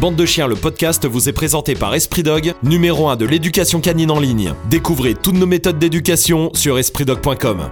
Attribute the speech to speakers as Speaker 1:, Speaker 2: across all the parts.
Speaker 1: Bande de chiens, le podcast vous est présenté par Esprit Dog, numéro 1 de l'éducation canine en ligne. Découvrez toutes nos méthodes d'éducation sur espritdog.com.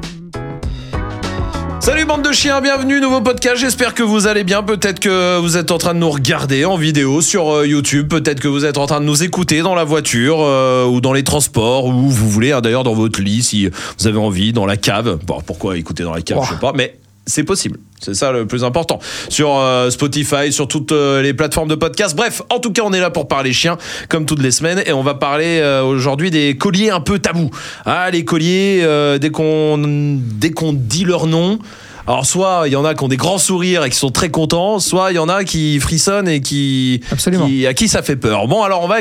Speaker 1: Salut bande de chiens, bienvenue, nouveau podcast, j'espère que vous allez bien, peut-être que vous êtes en train de nous regarder en vidéo sur euh, YouTube, peut-être que vous êtes en train de nous écouter dans la voiture euh, ou dans les transports, ou vous voulez, hein, d'ailleurs dans votre lit si vous avez envie, dans la cave. Bon, pourquoi écouter dans la cave, je sais pas, mais c'est possible. C'est ça le plus important. Sur euh, Spotify, sur toutes euh, les plateformes de podcast. Bref, en tout cas, on est là pour parler chiens, comme toutes les semaines. Et on va parler euh, aujourd'hui des colliers un peu tabous. Ah, les colliers, dès qu'on dès qu'on dit leur nom. Alors soit il y en a qui ont des grands sourires et qui sont très contents, soit il y en a qui frissonnent et qui, à qui ça fait peur. Bon alors on va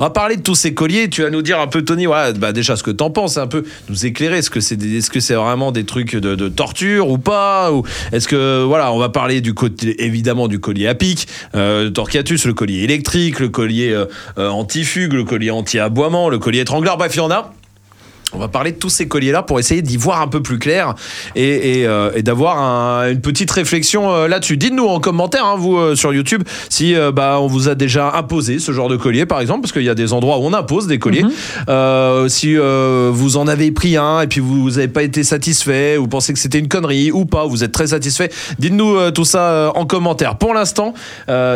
Speaker 1: on va parler de tous ces colliers. Tu vas nous dire un peu Tony, ouais, bah déjà ce que t'en penses, un peu nous éclairer. Est-ce que c'est est-ce que c'est vraiment des trucs de, de torture ou pas ou est-ce que voilà on va parler du côté évidemment du collier à pic, euh, Torquatus, le collier électrique, le collier euh, euh, anti-fugue, le collier anti-aboiement, le collier étrangleur. Bref il y en a. On va parler de tous ces colliers-là pour essayer d'y voir un peu plus clair et, et, euh, et d'avoir un- une petite réflexion euh, là-dessus. Dites-nous en commentaire, hein, vous, euh, sur YouTube, si bah, on vous a déjà imposé ce genre de collier, par exemple, parce qu'il y a des endroits où on impose des colliers. Euh, si vous en avez pris un et puis vous n'avez pas été satisfait, vous pensez que c'était une connerie ou pas, vous êtes très satisfait, dites-nous tout ça en commentaire. Pour l'instant,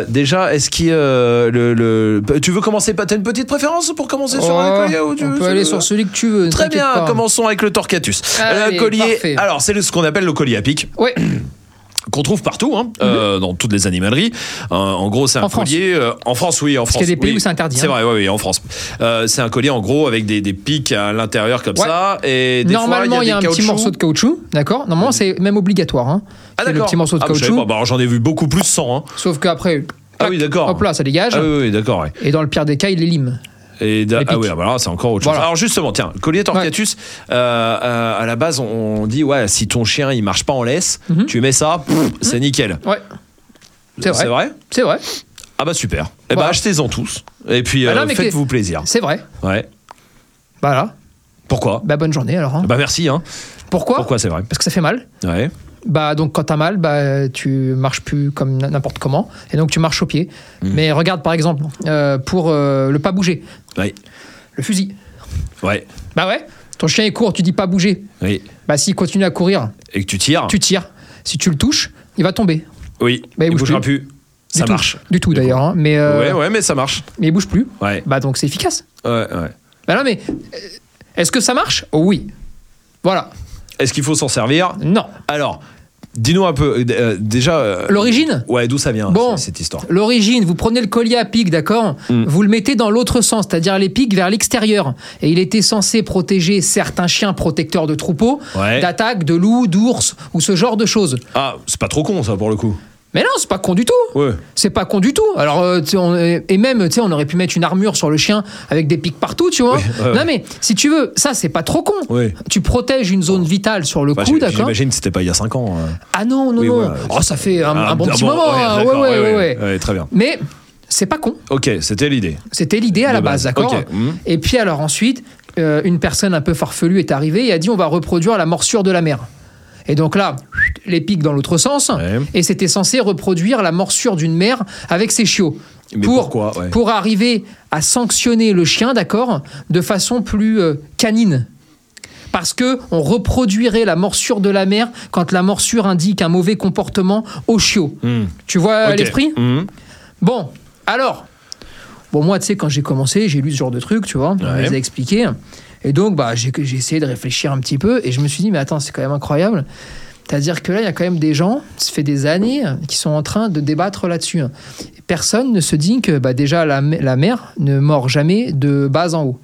Speaker 1: déjà, est-ce qu'il le, le- Tu veux commencer T'as une petite préférence pour commencer sur un collier ou tu
Speaker 2: on
Speaker 1: veux-
Speaker 2: peut aller sur celui que tu veux.
Speaker 1: Très bien,
Speaker 2: pas.
Speaker 1: commençons avec le Torquatus.
Speaker 2: Allez,
Speaker 1: le collier.
Speaker 2: parfait.
Speaker 1: Alors, c'est ce qu'on appelle le collier à pic,
Speaker 2: Ouais,
Speaker 1: qu'on trouve partout, hein, euh, dans toutes les animaleries. Euh, en gros, c'est un
Speaker 2: Mhm. En
Speaker 1: collier. euh, en France, oui, en France.
Speaker 2: qu'il y a des pays
Speaker 1: oui.
Speaker 2: où c'est interdit,
Speaker 1: C'est
Speaker 2: hein.
Speaker 1: vrai, oui, oui, en France. Euh, c'est un collier, en gros, avec des, des pics à l'intérieur comme
Speaker 2: Ouais.
Speaker 1: ça. Et des
Speaker 2: normalement il y a, un petit morceau de caoutchouc, d'accord Normalement c'est même obligatoire. Hein.
Speaker 1: Ah,
Speaker 2: C'est le
Speaker 1: d'accord.
Speaker 2: petit morceau de
Speaker 1: Ah, savais
Speaker 2: caoutchouc.
Speaker 1: Bah, J'en ai vu beaucoup plus sans.
Speaker 2: Sauf qu'après,
Speaker 1: Ah oui, d'accord.
Speaker 2: hop là, ça dégage.
Speaker 1: Ah oui, oui, d'accord. ouais.
Speaker 2: Et dans le pire des cas, il les lime.
Speaker 1: Et da- ah oui, ah bah c'est encore autre chose.
Speaker 2: Voilà.
Speaker 1: Alors justement, tiens, collier torquatus, euh, euh, à la base, on, dit ouais, si ton chien il marche pas en laisse,
Speaker 2: Mhm.
Speaker 1: tu mets ça, pff, c'est nickel.
Speaker 2: Ouais, C'est vrai.
Speaker 1: C'est vrai. Ah bah super. Eh bah achetez-en tous. Et puis
Speaker 2: Bah
Speaker 1: euh, faites-vous plaisir.
Speaker 2: C'est vrai.
Speaker 1: Ouais.
Speaker 2: Voilà.
Speaker 1: Pourquoi?
Speaker 2: Bah bonne journée alors. hein.
Speaker 1: Bah merci. Hein.
Speaker 2: Pourquoi,
Speaker 1: Pourquoi c'est vrai?
Speaker 2: Parce que ça fait mal.
Speaker 1: Ouais.
Speaker 2: Bah donc quand t'as mal, bah tu marches plus comme n'importe comment et donc tu marches au pied.
Speaker 1: Mhm.
Speaker 2: Mais regarde par exemple euh, pour euh, le pas bouger,
Speaker 1: Ouais.
Speaker 2: le fusil.
Speaker 1: Ouais.
Speaker 2: Bah ouais. Ton chien il court, tu dis pas bouger.
Speaker 1: Oui.
Speaker 2: Bah s'il continue à courir,
Speaker 1: Et que tu tires.
Speaker 2: tu tires. Si tu le touches, il va tomber.
Speaker 1: Oui.
Speaker 2: Bah, il
Speaker 1: il
Speaker 2: bouge
Speaker 1: bougera plus. Ça
Speaker 2: tout.
Speaker 1: marche.
Speaker 2: Du tout d'ailleurs. hein. Mais, euh,
Speaker 1: Ouais, ouais, mais ça marche.
Speaker 2: mais il bouge plus.
Speaker 1: Ouais.
Speaker 2: Bah donc c'est efficace.
Speaker 1: Ouais, ouais.
Speaker 2: Bah non mais est-ce que ça marche? Oui. Voilà.
Speaker 1: Est-ce qu'il faut s'en servir
Speaker 2: Non.
Speaker 1: Alors, dis-nous un peu. euh, déjà. euh,
Speaker 2: L'origine
Speaker 1: Ouais, d'où ça vient
Speaker 2: Bon.
Speaker 1: cette histoire
Speaker 2: L'origine, vous prenez le collier à pic, d'accord
Speaker 1: Mm.
Speaker 2: Vous le mettez dans l'autre sens, c'est-à-dire les pics vers l'extérieur. Et il était censé protéger certains chiens protecteurs de troupeaux
Speaker 1: Ouais.
Speaker 2: d'attaques de loups, d'ours ou ce genre de choses.
Speaker 1: Ah, c'est pas trop con ça pour le coup.
Speaker 2: Mais non, c'est pas con du tout.
Speaker 1: Ouais.
Speaker 2: C'est pas con du tout. Alors, euh, on- et même, tu sais, on aurait pu mettre une armure sur le chien avec des pics partout, tu vois.
Speaker 1: Oui, ouais,
Speaker 2: non, mais si tu veux, ça, c'est pas trop con.
Speaker 1: Ouais.
Speaker 2: Tu protèges une zone vitale sur le
Speaker 1: Enfin,
Speaker 2: cou, d'accord
Speaker 1: J'imagine que c'était pas il y a 5 ans. hein.
Speaker 2: Ah non, non,
Speaker 1: Oui,
Speaker 2: non. Oh, ça fait un,
Speaker 1: Ah,
Speaker 2: un bon
Speaker 1: ah
Speaker 2: petit
Speaker 1: bon,
Speaker 2: moment. hein. Ouais, ouais,
Speaker 1: Très bien.
Speaker 2: Mais c'est pas con.
Speaker 1: Ok, c'était l'idée.
Speaker 2: C'était l'idée à la
Speaker 1: base.
Speaker 2: d'accord.
Speaker 1: Mhm.
Speaker 2: Et puis alors ensuite, euh, une personne un peu farfelue est arrivée et a dit on va reproduire la morsure de la mer. Et donc là, les pics dans l'autre sens.
Speaker 1: Ouais.
Speaker 2: Et c'était censé reproduire la morsure d'une mère avec ses chiots.
Speaker 1: Mais
Speaker 2: pour,
Speaker 1: pourquoi, ouais.
Speaker 2: pour arriver à sanctionner le chien, d'accord, de façon plus euh, canine. Parce que on reproduirait la morsure de la mère quand la morsure indique un mauvais comportement au chiot.
Speaker 1: Hmm.
Speaker 2: Tu vois
Speaker 1: Ok.
Speaker 2: l'esprit?
Speaker 1: Hmm.
Speaker 2: Bon, alors, bon moi, tu sais, quand j'ai commencé, j'ai lu ce genre de trucs, tu vois, on
Speaker 1: Ouais.
Speaker 2: les a expliqués. Et donc, bah, j'ai essayé de réfléchir un petit peu, et je me suis dit, mais attends, c'est quand même incroyable. C'est-à-dire que là, il y a quand même des gens, ça fait des années, qui sont en train de débattre là-dessus. Et Personne ne se dit que bah, déjà, la, la mère ne mord jamais de bas en haut.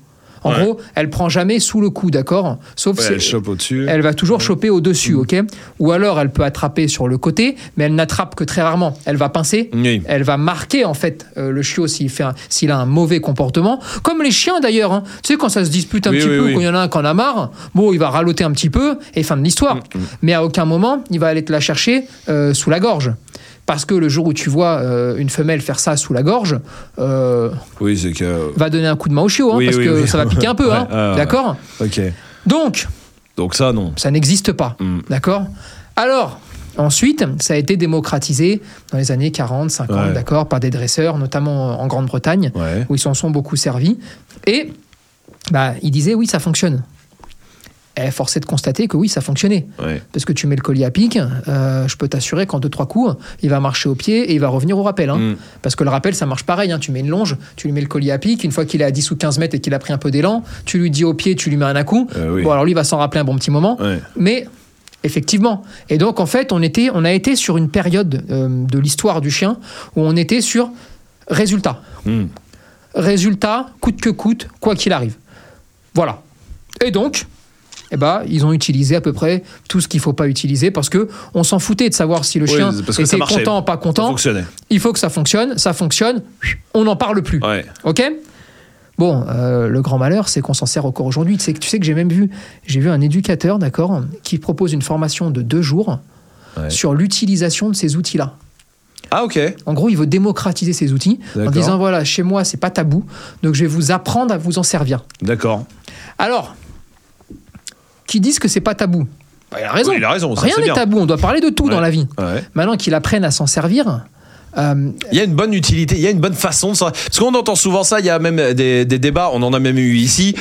Speaker 2: En
Speaker 1: Ouais.
Speaker 2: gros, elle prend jamais sous le cou, d'accord? Sauf
Speaker 1: Ouais,
Speaker 2: si-
Speaker 1: elle chope au-dessus.
Speaker 2: elle va toujours choper au-dessus, ok? Ou alors elle peut attraper sur le côté, mais elle n'attrape que très rarement. Elle va pincer,
Speaker 1: Oui.
Speaker 2: elle va marquer en fait euh, le chiot s'il fait s'il a un mauvais comportement. Comme les chiens d'ailleurs. hein. Tu sais, quand ça se dispute un
Speaker 1: Oui,
Speaker 2: petit
Speaker 1: oui,
Speaker 2: peu, quand il y en a un qui en a marre, bon, il va raloter un petit peu et fin de l'histoire. Mais à aucun moment, il va aller te la chercher euh, sous la gorge. Parce que le jour où tu vois euh, une femelle faire ça sous la gorge, euh,
Speaker 1: Oui, c'est que.
Speaker 2: va donner un coup de main au chiot, hein,
Speaker 1: Oui,
Speaker 2: parce
Speaker 1: oui,
Speaker 2: que
Speaker 1: oui.
Speaker 2: ça va piquer un peu. hein.
Speaker 1: Ouais.
Speaker 2: D'accord
Speaker 1: Ok.
Speaker 2: Donc,
Speaker 1: Donc ça, non.
Speaker 2: ça n'existe pas.
Speaker 1: Mm.
Speaker 2: D'accord Alors, Ensuite, ça a été démocratisé dans les années 40, 50,
Speaker 1: Ouais.
Speaker 2: d'accord, par des dresseurs, notamment en Grande-Bretagne,
Speaker 1: Ouais.
Speaker 2: où ils s'en sont beaucoup servis. Et bah, ils disaient oui, ça fonctionne. Et force est de constater que oui, ça fonctionnait.
Speaker 1: Ouais.
Speaker 2: Parce que tu mets le collier à pic, euh, je peux t'assurer qu'en deux trois coups, il va marcher au pied et il va revenir au rappel. hein.
Speaker 1: Mm.
Speaker 2: Parce que le rappel, ça marche pareil. hein. Tu mets une longe, tu lui mets le collier à pic. Une fois qu'il est à 10 ou 15 mètres et qu'il a pris un peu d'élan, tu lui dis au pied, tu lui mets un à-coup.
Speaker 1: Euh, oui.
Speaker 2: Bon, alors lui, il va s'en rappeler un bon petit moment.
Speaker 1: Ouais.
Speaker 2: Mais effectivement. Et donc, en fait, on, était, on a été sur une période euh, de l'histoire du chien où on était sur résultat.
Speaker 1: Mm.
Speaker 2: Résultat, coûte que coûte, quoi qu'il arrive. Voilà. Et donc, eh ben, ils ont utilisé à peu près tout ce qu'il faut pas utiliser parce que on s'en foutait de savoir si le
Speaker 1: Oui,
Speaker 2: chien était content ou pas content. Il faut que ça fonctionne, ça fonctionne, on n'en parle plus.
Speaker 1: Ouais.
Speaker 2: Ok? Bon, euh, le grand malheur, c'est qu'on s'en sert encore aujourd'hui. Tu sais, que- tu sais que j'ai même vu, j'ai vu un éducateur, d'accord, qui propose une formation de deux jours
Speaker 1: Ouais.
Speaker 2: sur l'utilisation de ces outils-là.
Speaker 1: Ah, ok.
Speaker 2: En gros, il veut démocratiser ces outils en disant voilà, chez moi, c'est pas tabou, donc je vais vous apprendre à vous en servir.
Speaker 1: D'accord.
Speaker 2: Alors, qui disent que c'est pas tabou Bah, Il a raison.
Speaker 1: Oui, il a raison, ça,
Speaker 2: Rien n'est tabou. On doit parler de tout
Speaker 1: Ouais.
Speaker 2: dans la vie.
Speaker 1: Ouais.
Speaker 2: Maintenant qu'ils apprennent à s'en servir. euh,
Speaker 1: Il y a une bonne utilité, il y a une bonne façon de s'en- Parce qu'on entend souvent ça, il y a même des, des débats, on en a même eu ici.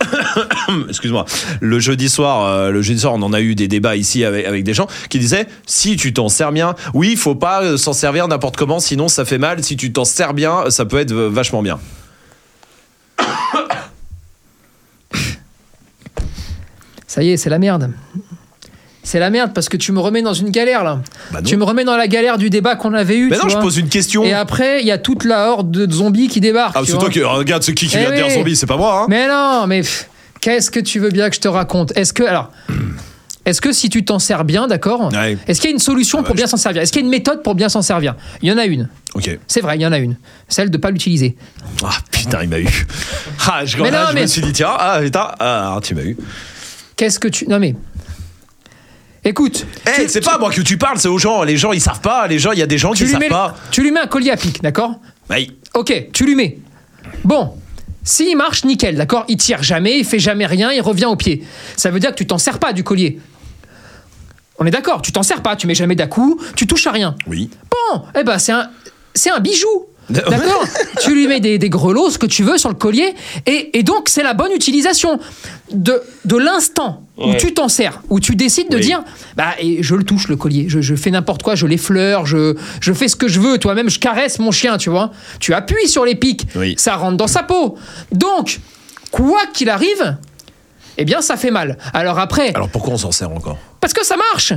Speaker 1: Excuse-moi. Le jeudi soir, euh, le jeudi soir, on en a eu des débats ici avec, avec des gens qui disaient si tu t'en sers bien, oui, il faut pas euh, s'en servir n'importe comment, sinon ça fait mal. Si tu t'en sers bien, ça peut être vachement bien.
Speaker 2: Ça y est, c'est la merde. C'est la merde parce que tu me remets dans une galère là.
Speaker 1: Bah
Speaker 2: tu me remets dans la galère du débat qu'on avait eu.
Speaker 1: Mais
Speaker 2: tu
Speaker 1: non, je pose une question.
Speaker 2: Et après, il y a toute la horde de zombies qui débarque.
Speaker 1: Ah, c'est toi qui regarde ce qui, qui
Speaker 2: Eh
Speaker 1: vient de dire
Speaker 2: oui.
Speaker 1: zombie, c'est pas moi. Hein.
Speaker 2: Mais non, mais qu'est-ce que tu veux bien que je te raconte? Est-ce que alors, est-ce que si tu t'en sers bien, d'accord
Speaker 1: Ouais.
Speaker 2: Est-ce qu'il y a une solution
Speaker 1: Ah bah,
Speaker 2: pour bien s'en servir? Est-ce qu'il y a une méthode pour bien s'en servir? Il y en a une.
Speaker 1: Ok.
Speaker 2: C'est vrai, il y en a une. Celle de pas l'utiliser.
Speaker 1: Ah putain, il m'a eu. Ah, je,
Speaker 2: Mais
Speaker 1: là,
Speaker 2: non,
Speaker 1: je
Speaker 2: mais-
Speaker 1: me suis dit tiens, ah putain, ah, tu m'as eu.
Speaker 2: Qu'est-ce que tu Non mais, écoute.
Speaker 1: Eh,
Speaker 2: tu-
Speaker 1: c'est pas moi que tu parles, c'est aux gens. Les gens, ils savent pas. Les gens, il y a des gens
Speaker 2: tu
Speaker 1: qui
Speaker 2: lui
Speaker 1: savent
Speaker 2: mets,
Speaker 1: pas.
Speaker 2: tu lui mets un collier à pic, d'accord?
Speaker 1: Oui.
Speaker 2: Ok, tu lui mets. Bon, s'il marche, nickel, d'accord? Il tire jamais, il fait jamais rien, il revient au pied. Ça veut dire que tu t'en sers pas du collier. On est d'accord, tu t'en sers pas, tu mets jamais d'à-coup, tu touches à rien.
Speaker 1: Oui.
Speaker 2: Bon, eh ben c'est un, c'est un bijou. D'accord Tu lui mets des, des grelots, ce que tu veux, sur le collier. Et, et donc, c'est la bonne utilisation de, de l'instant où tu t'en sers, où tu décides de
Speaker 1: Oui.
Speaker 2: dire bah, et je le touche, le collier. Je, je fais n'importe quoi, je l'effleure, je, je fais ce que je veux. Toi-même, je caresse mon chien, tu vois. Tu appuies sur les pics,
Speaker 1: Oui.
Speaker 2: ça rentre dans sa peau. Donc, quoi qu'il arrive, eh bien, ça fait mal. Alors après,
Speaker 1: Alors pourquoi on s'en sert encore?
Speaker 2: Parce que ça marche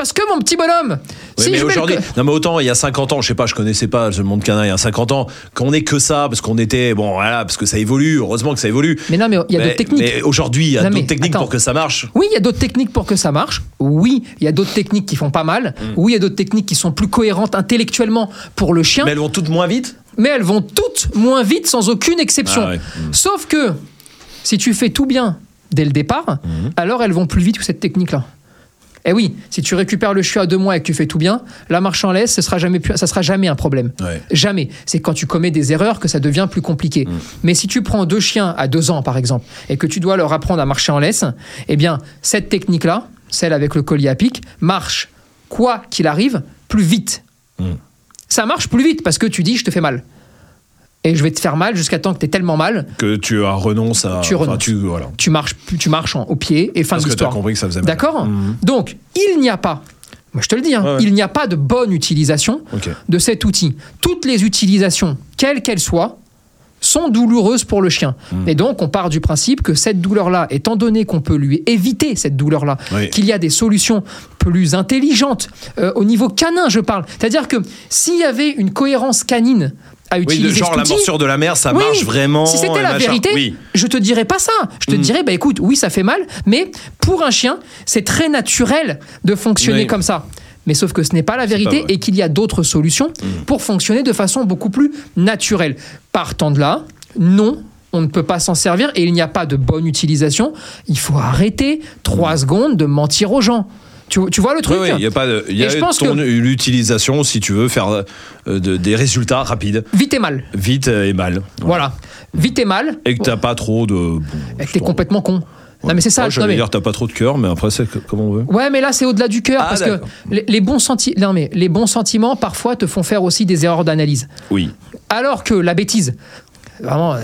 Speaker 2: Parce que mon petit bonhomme,
Speaker 1: Oui,
Speaker 2: si
Speaker 1: mais
Speaker 2: le
Speaker 1: aujourd'hui, non mais autant il y a 50 ans, je sais pas, je connaissais pas le monde canin il y a 50 ans, qu'on est que ça parce qu'on était bon voilà parce que ça évolue, heureusement que ça évolue.
Speaker 2: Mais non, mais il y a d'autres techniques.
Speaker 1: Mais aujourd'hui, il y a d'autres techniques
Speaker 2: attends.
Speaker 1: pour que ça marche.
Speaker 2: Oui, il y a d'autres techniques pour que ça marche. Oui, il y a d'autres techniques qui font pas mal.
Speaker 1: Mm.
Speaker 2: Oui, il y a d'autres techniques qui sont plus cohérentes intellectuellement pour le chien.
Speaker 1: Mais elles vont toutes moins vite?
Speaker 2: mais elles vont toutes moins vite sans aucune exception.
Speaker 1: Ah ouais. Mm.
Speaker 2: Sauf que si tu fais tout bien dès le départ,
Speaker 1: Mm.
Speaker 2: alors elles vont plus vite que cette technique-là. Eh oui, si tu récupères le chien à deux mois et que tu fais tout bien, la marche en laisse, ce sera jamais, plus- ça sera jamais un problème.
Speaker 1: Ouais.
Speaker 2: Jamais. C'est quand tu commets des erreurs que ça devient plus compliqué.
Speaker 1: Mm.
Speaker 2: Mais si tu prends deux chiens à deux ans, par exemple, et que tu dois leur apprendre à marcher en laisse, eh bien, cette technique-là, celle avec le collier à pic, marche, quoi qu'il arrive, plus vite.
Speaker 1: Mm.
Speaker 2: Ça marche plus vite parce que tu dis, je te fais mal. Et je vais te faire mal jusqu'à temps que tu es tellement mal,
Speaker 1: Que tu as renonces à.
Speaker 2: Tu renonces.
Speaker 1: tu voilà.
Speaker 2: tu marches, tu marches en- au pied et fin
Speaker 1: Parce
Speaker 2: de
Speaker 1: que tu as
Speaker 2: l'histoire.
Speaker 1: compris que ça faisait mal.
Speaker 2: D'accord
Speaker 1: Mhm.
Speaker 2: Donc, il n'y a pas, moi je te le dis, hein,
Speaker 1: ouais.
Speaker 2: il n'y a pas de bonne utilisation de cet outil. Toutes les utilisations, quelles qu'elles soient, sont douloureuses pour le chien.
Speaker 1: Hmm.
Speaker 2: Et donc, on part du principe que cette douleur-là, étant donné qu'on peut lui éviter cette douleur-là,
Speaker 1: Oui.
Speaker 2: qu'il y a des solutions plus intelligentes, euh, au niveau canin, je parle. C'est-à-dire que s'il y avait une cohérence canine à
Speaker 1: Oui, de genre la morsure de la mer, ça
Speaker 2: oui,
Speaker 1: marche vraiment.
Speaker 2: Si c'était la
Speaker 1: machin.
Speaker 2: vérité,
Speaker 1: Oui.
Speaker 2: je te dirais pas ça. Je te
Speaker 1: Mm.
Speaker 2: dirais, bah écoute, oui, ça fait mal, mais pour un chien, c'est très naturel de fonctionner
Speaker 1: Oui.
Speaker 2: comme ça. Mais sauf que ce n'est pas la vérité et qu'il y a d'autres solutions pour fonctionner de façon beaucoup plus naturelle. Partant de là, non. On ne peut pas s'en servir et il n'y a pas de bonne utilisation. Il faut arrêter trois secondes de mentir aux gens. Tu, tu vois le truc
Speaker 1: oui, il y a pas de. Y
Speaker 2: Et
Speaker 1: a
Speaker 2: je pense
Speaker 1: ton
Speaker 2: que-
Speaker 1: l'utilisation si tu veux faire euh, de- des résultats rapides,
Speaker 2: Vite et mal.
Speaker 1: vite et mal.
Speaker 2: Voilà. Vite et mal.
Speaker 1: Et que t'as pas trop de. bon,
Speaker 2: Et que t'es complètement con. Non, mais c'est ça.
Speaker 1: J'allais
Speaker 2: mais-
Speaker 1: dire, t'as pas trop de cœur, mais après, c'est comme on veut.
Speaker 2: Ouais, mais là, c'est au-delà du cœur
Speaker 1: Ah,
Speaker 2: parce que les, les bons senti- non, mais les bons sentiments parfois te font faire aussi des erreurs d'analyse.
Speaker 1: Oui.
Speaker 2: Alors que la bêtise, vraiment.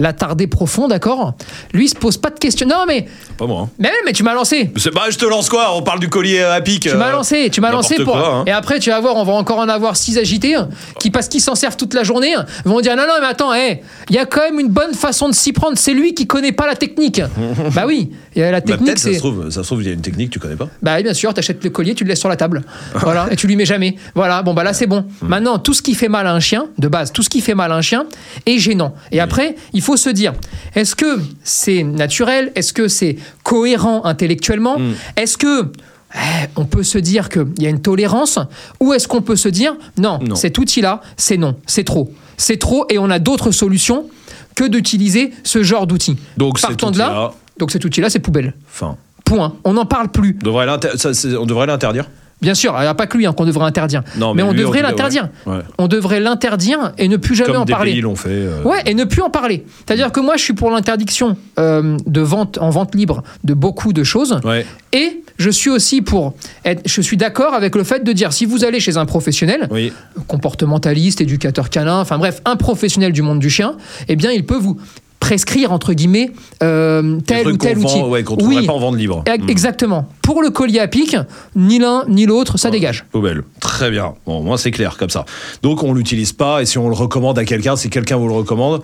Speaker 2: Euh, L'attardé profond, d'accord Lui, il se pose pas de questions. Non, mais,
Speaker 1: Pas moi. hein.
Speaker 2: mais, mais tu m'as lancé.
Speaker 1: C'est- Bah, je te lance quoi On parle du collier à pic.
Speaker 2: Tu m'as lancé, tu m'as lancé pour.
Speaker 1: Quoi, hein.
Speaker 2: Et après, tu vas voir, on va encore en avoir six agités qui, parce qu'ils s'en servent toute la journée, vont dire non, non, mais attends, hé, il y a quand même une bonne façon de s'y prendre. C'est lui qui connaît pas la technique. bah oui, y a la
Speaker 1: Bah,
Speaker 2: technique,
Speaker 1: peut-être, ça se trouve, ça se trouve, il y a une technique que tu connais pas.
Speaker 2: Bah bien sûr, t'achètes le collier, tu le laisses sur la table. Voilà, et tu lui mets jamais. Voilà, bon bah là c'est bon. Maintenant, tout ce qui fait mal à un chien, de base, tout ce qui fait mal à un chien est gênant. Et après, il faut se dire, est-ce que c'est naturel? Est-ce que c'est cohérent intellectuellement? Est-ce que eh, on peut se dire qu'il y a une tolérance? Ou est-ce qu'on peut se dire, non,
Speaker 1: Non.
Speaker 2: cet outil-là, c'est non, c'est trop. C'est trop et on a d'autres solutions que d'utiliser ce genre d'outil.
Speaker 1: Donc,
Speaker 2: Partant de là, donc cet outil-là, c'est poubelle.
Speaker 1: Enfin,
Speaker 2: Point. On n'en parle plus.
Speaker 1: devrait ça, on devrait l'interdire?
Speaker 2: Bien sûr, il n'y a pas que lui hein, qu'on devrait interdire.
Speaker 1: Non,
Speaker 2: mais,
Speaker 1: mais
Speaker 2: on
Speaker 1: lui,
Speaker 2: devrait l'interdire.
Speaker 1: Ouais.
Speaker 2: On devrait l'interdire et ne plus jamais
Speaker 1: Comme
Speaker 2: en
Speaker 1: des
Speaker 2: parler.
Speaker 1: pays l'ont fait. euh,
Speaker 2: Ouais, et ne plus en parler. C'est-à-dire que moi, je suis pour l'interdiction euh, de vente en vente libre de beaucoup de choses.
Speaker 1: Ouais.
Speaker 2: Et je suis aussi pour être, je suis d'accord avec le fait de dire si vous allez chez un professionnel,
Speaker 1: Oui.
Speaker 2: comportementaliste, éducateur canin, enfin bref, un professionnel du monde du chien, eh bien, il peut vous prescrire entre guillemets euh, tel ou tel outil.
Speaker 1: vend- Ouais, qu'on trouverait pas en vente libre. Hmm.
Speaker 2: exactement. Pour le collier à pic, ni l'un ni l'autre, ça dégage.
Speaker 1: Poubelle. Très bien. Bon, moi, c'est clair comme ça. Donc, on l'utilise pas. Et si on le recommande à quelqu'un, si quelqu'un vous le recommande,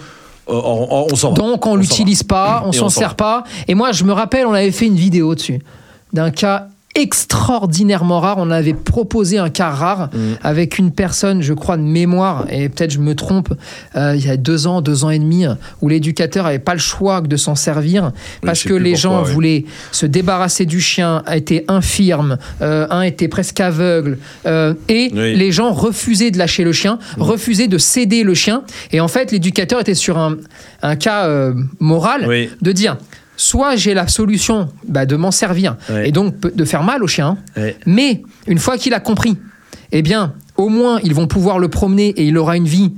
Speaker 1: euh, on, on- on s'en.
Speaker 2: Donc on,
Speaker 1: s'en
Speaker 2: l'utilise pas, on s'en
Speaker 1: on s'en
Speaker 2: sert pas. Et moi je me rappelle, on avait fait une vidéo dessus d'un cas extraordinairement rare. On avait proposé un cas rare
Speaker 1: Mm.
Speaker 2: avec une personne, je crois de mémoire, et peut-être je me trompe, euh, il y a deux ans, deux ans et demi, où l'éducateur avait pas le choix que de s'en servir parce que les
Speaker 1: pourquoi,
Speaker 2: gens voulaient se débarrasser du chien, étaient infirmes, euh, un était presque aveugle, euh, et
Speaker 1: Oui.
Speaker 2: les gens refusaient de lâcher le chien, refusaient de céder le chien. Et en fait, l'éducateur était sur un, un cas euh, moral
Speaker 1: Oui.
Speaker 2: de dire soit j'ai la solution bah, de m'en servir
Speaker 1: Ouais.
Speaker 2: et donc de faire mal au chien,
Speaker 1: Ouais.
Speaker 2: mais une fois qu'il a compris, eh bien, au moins ils vont pouvoir le promener et il aura une vie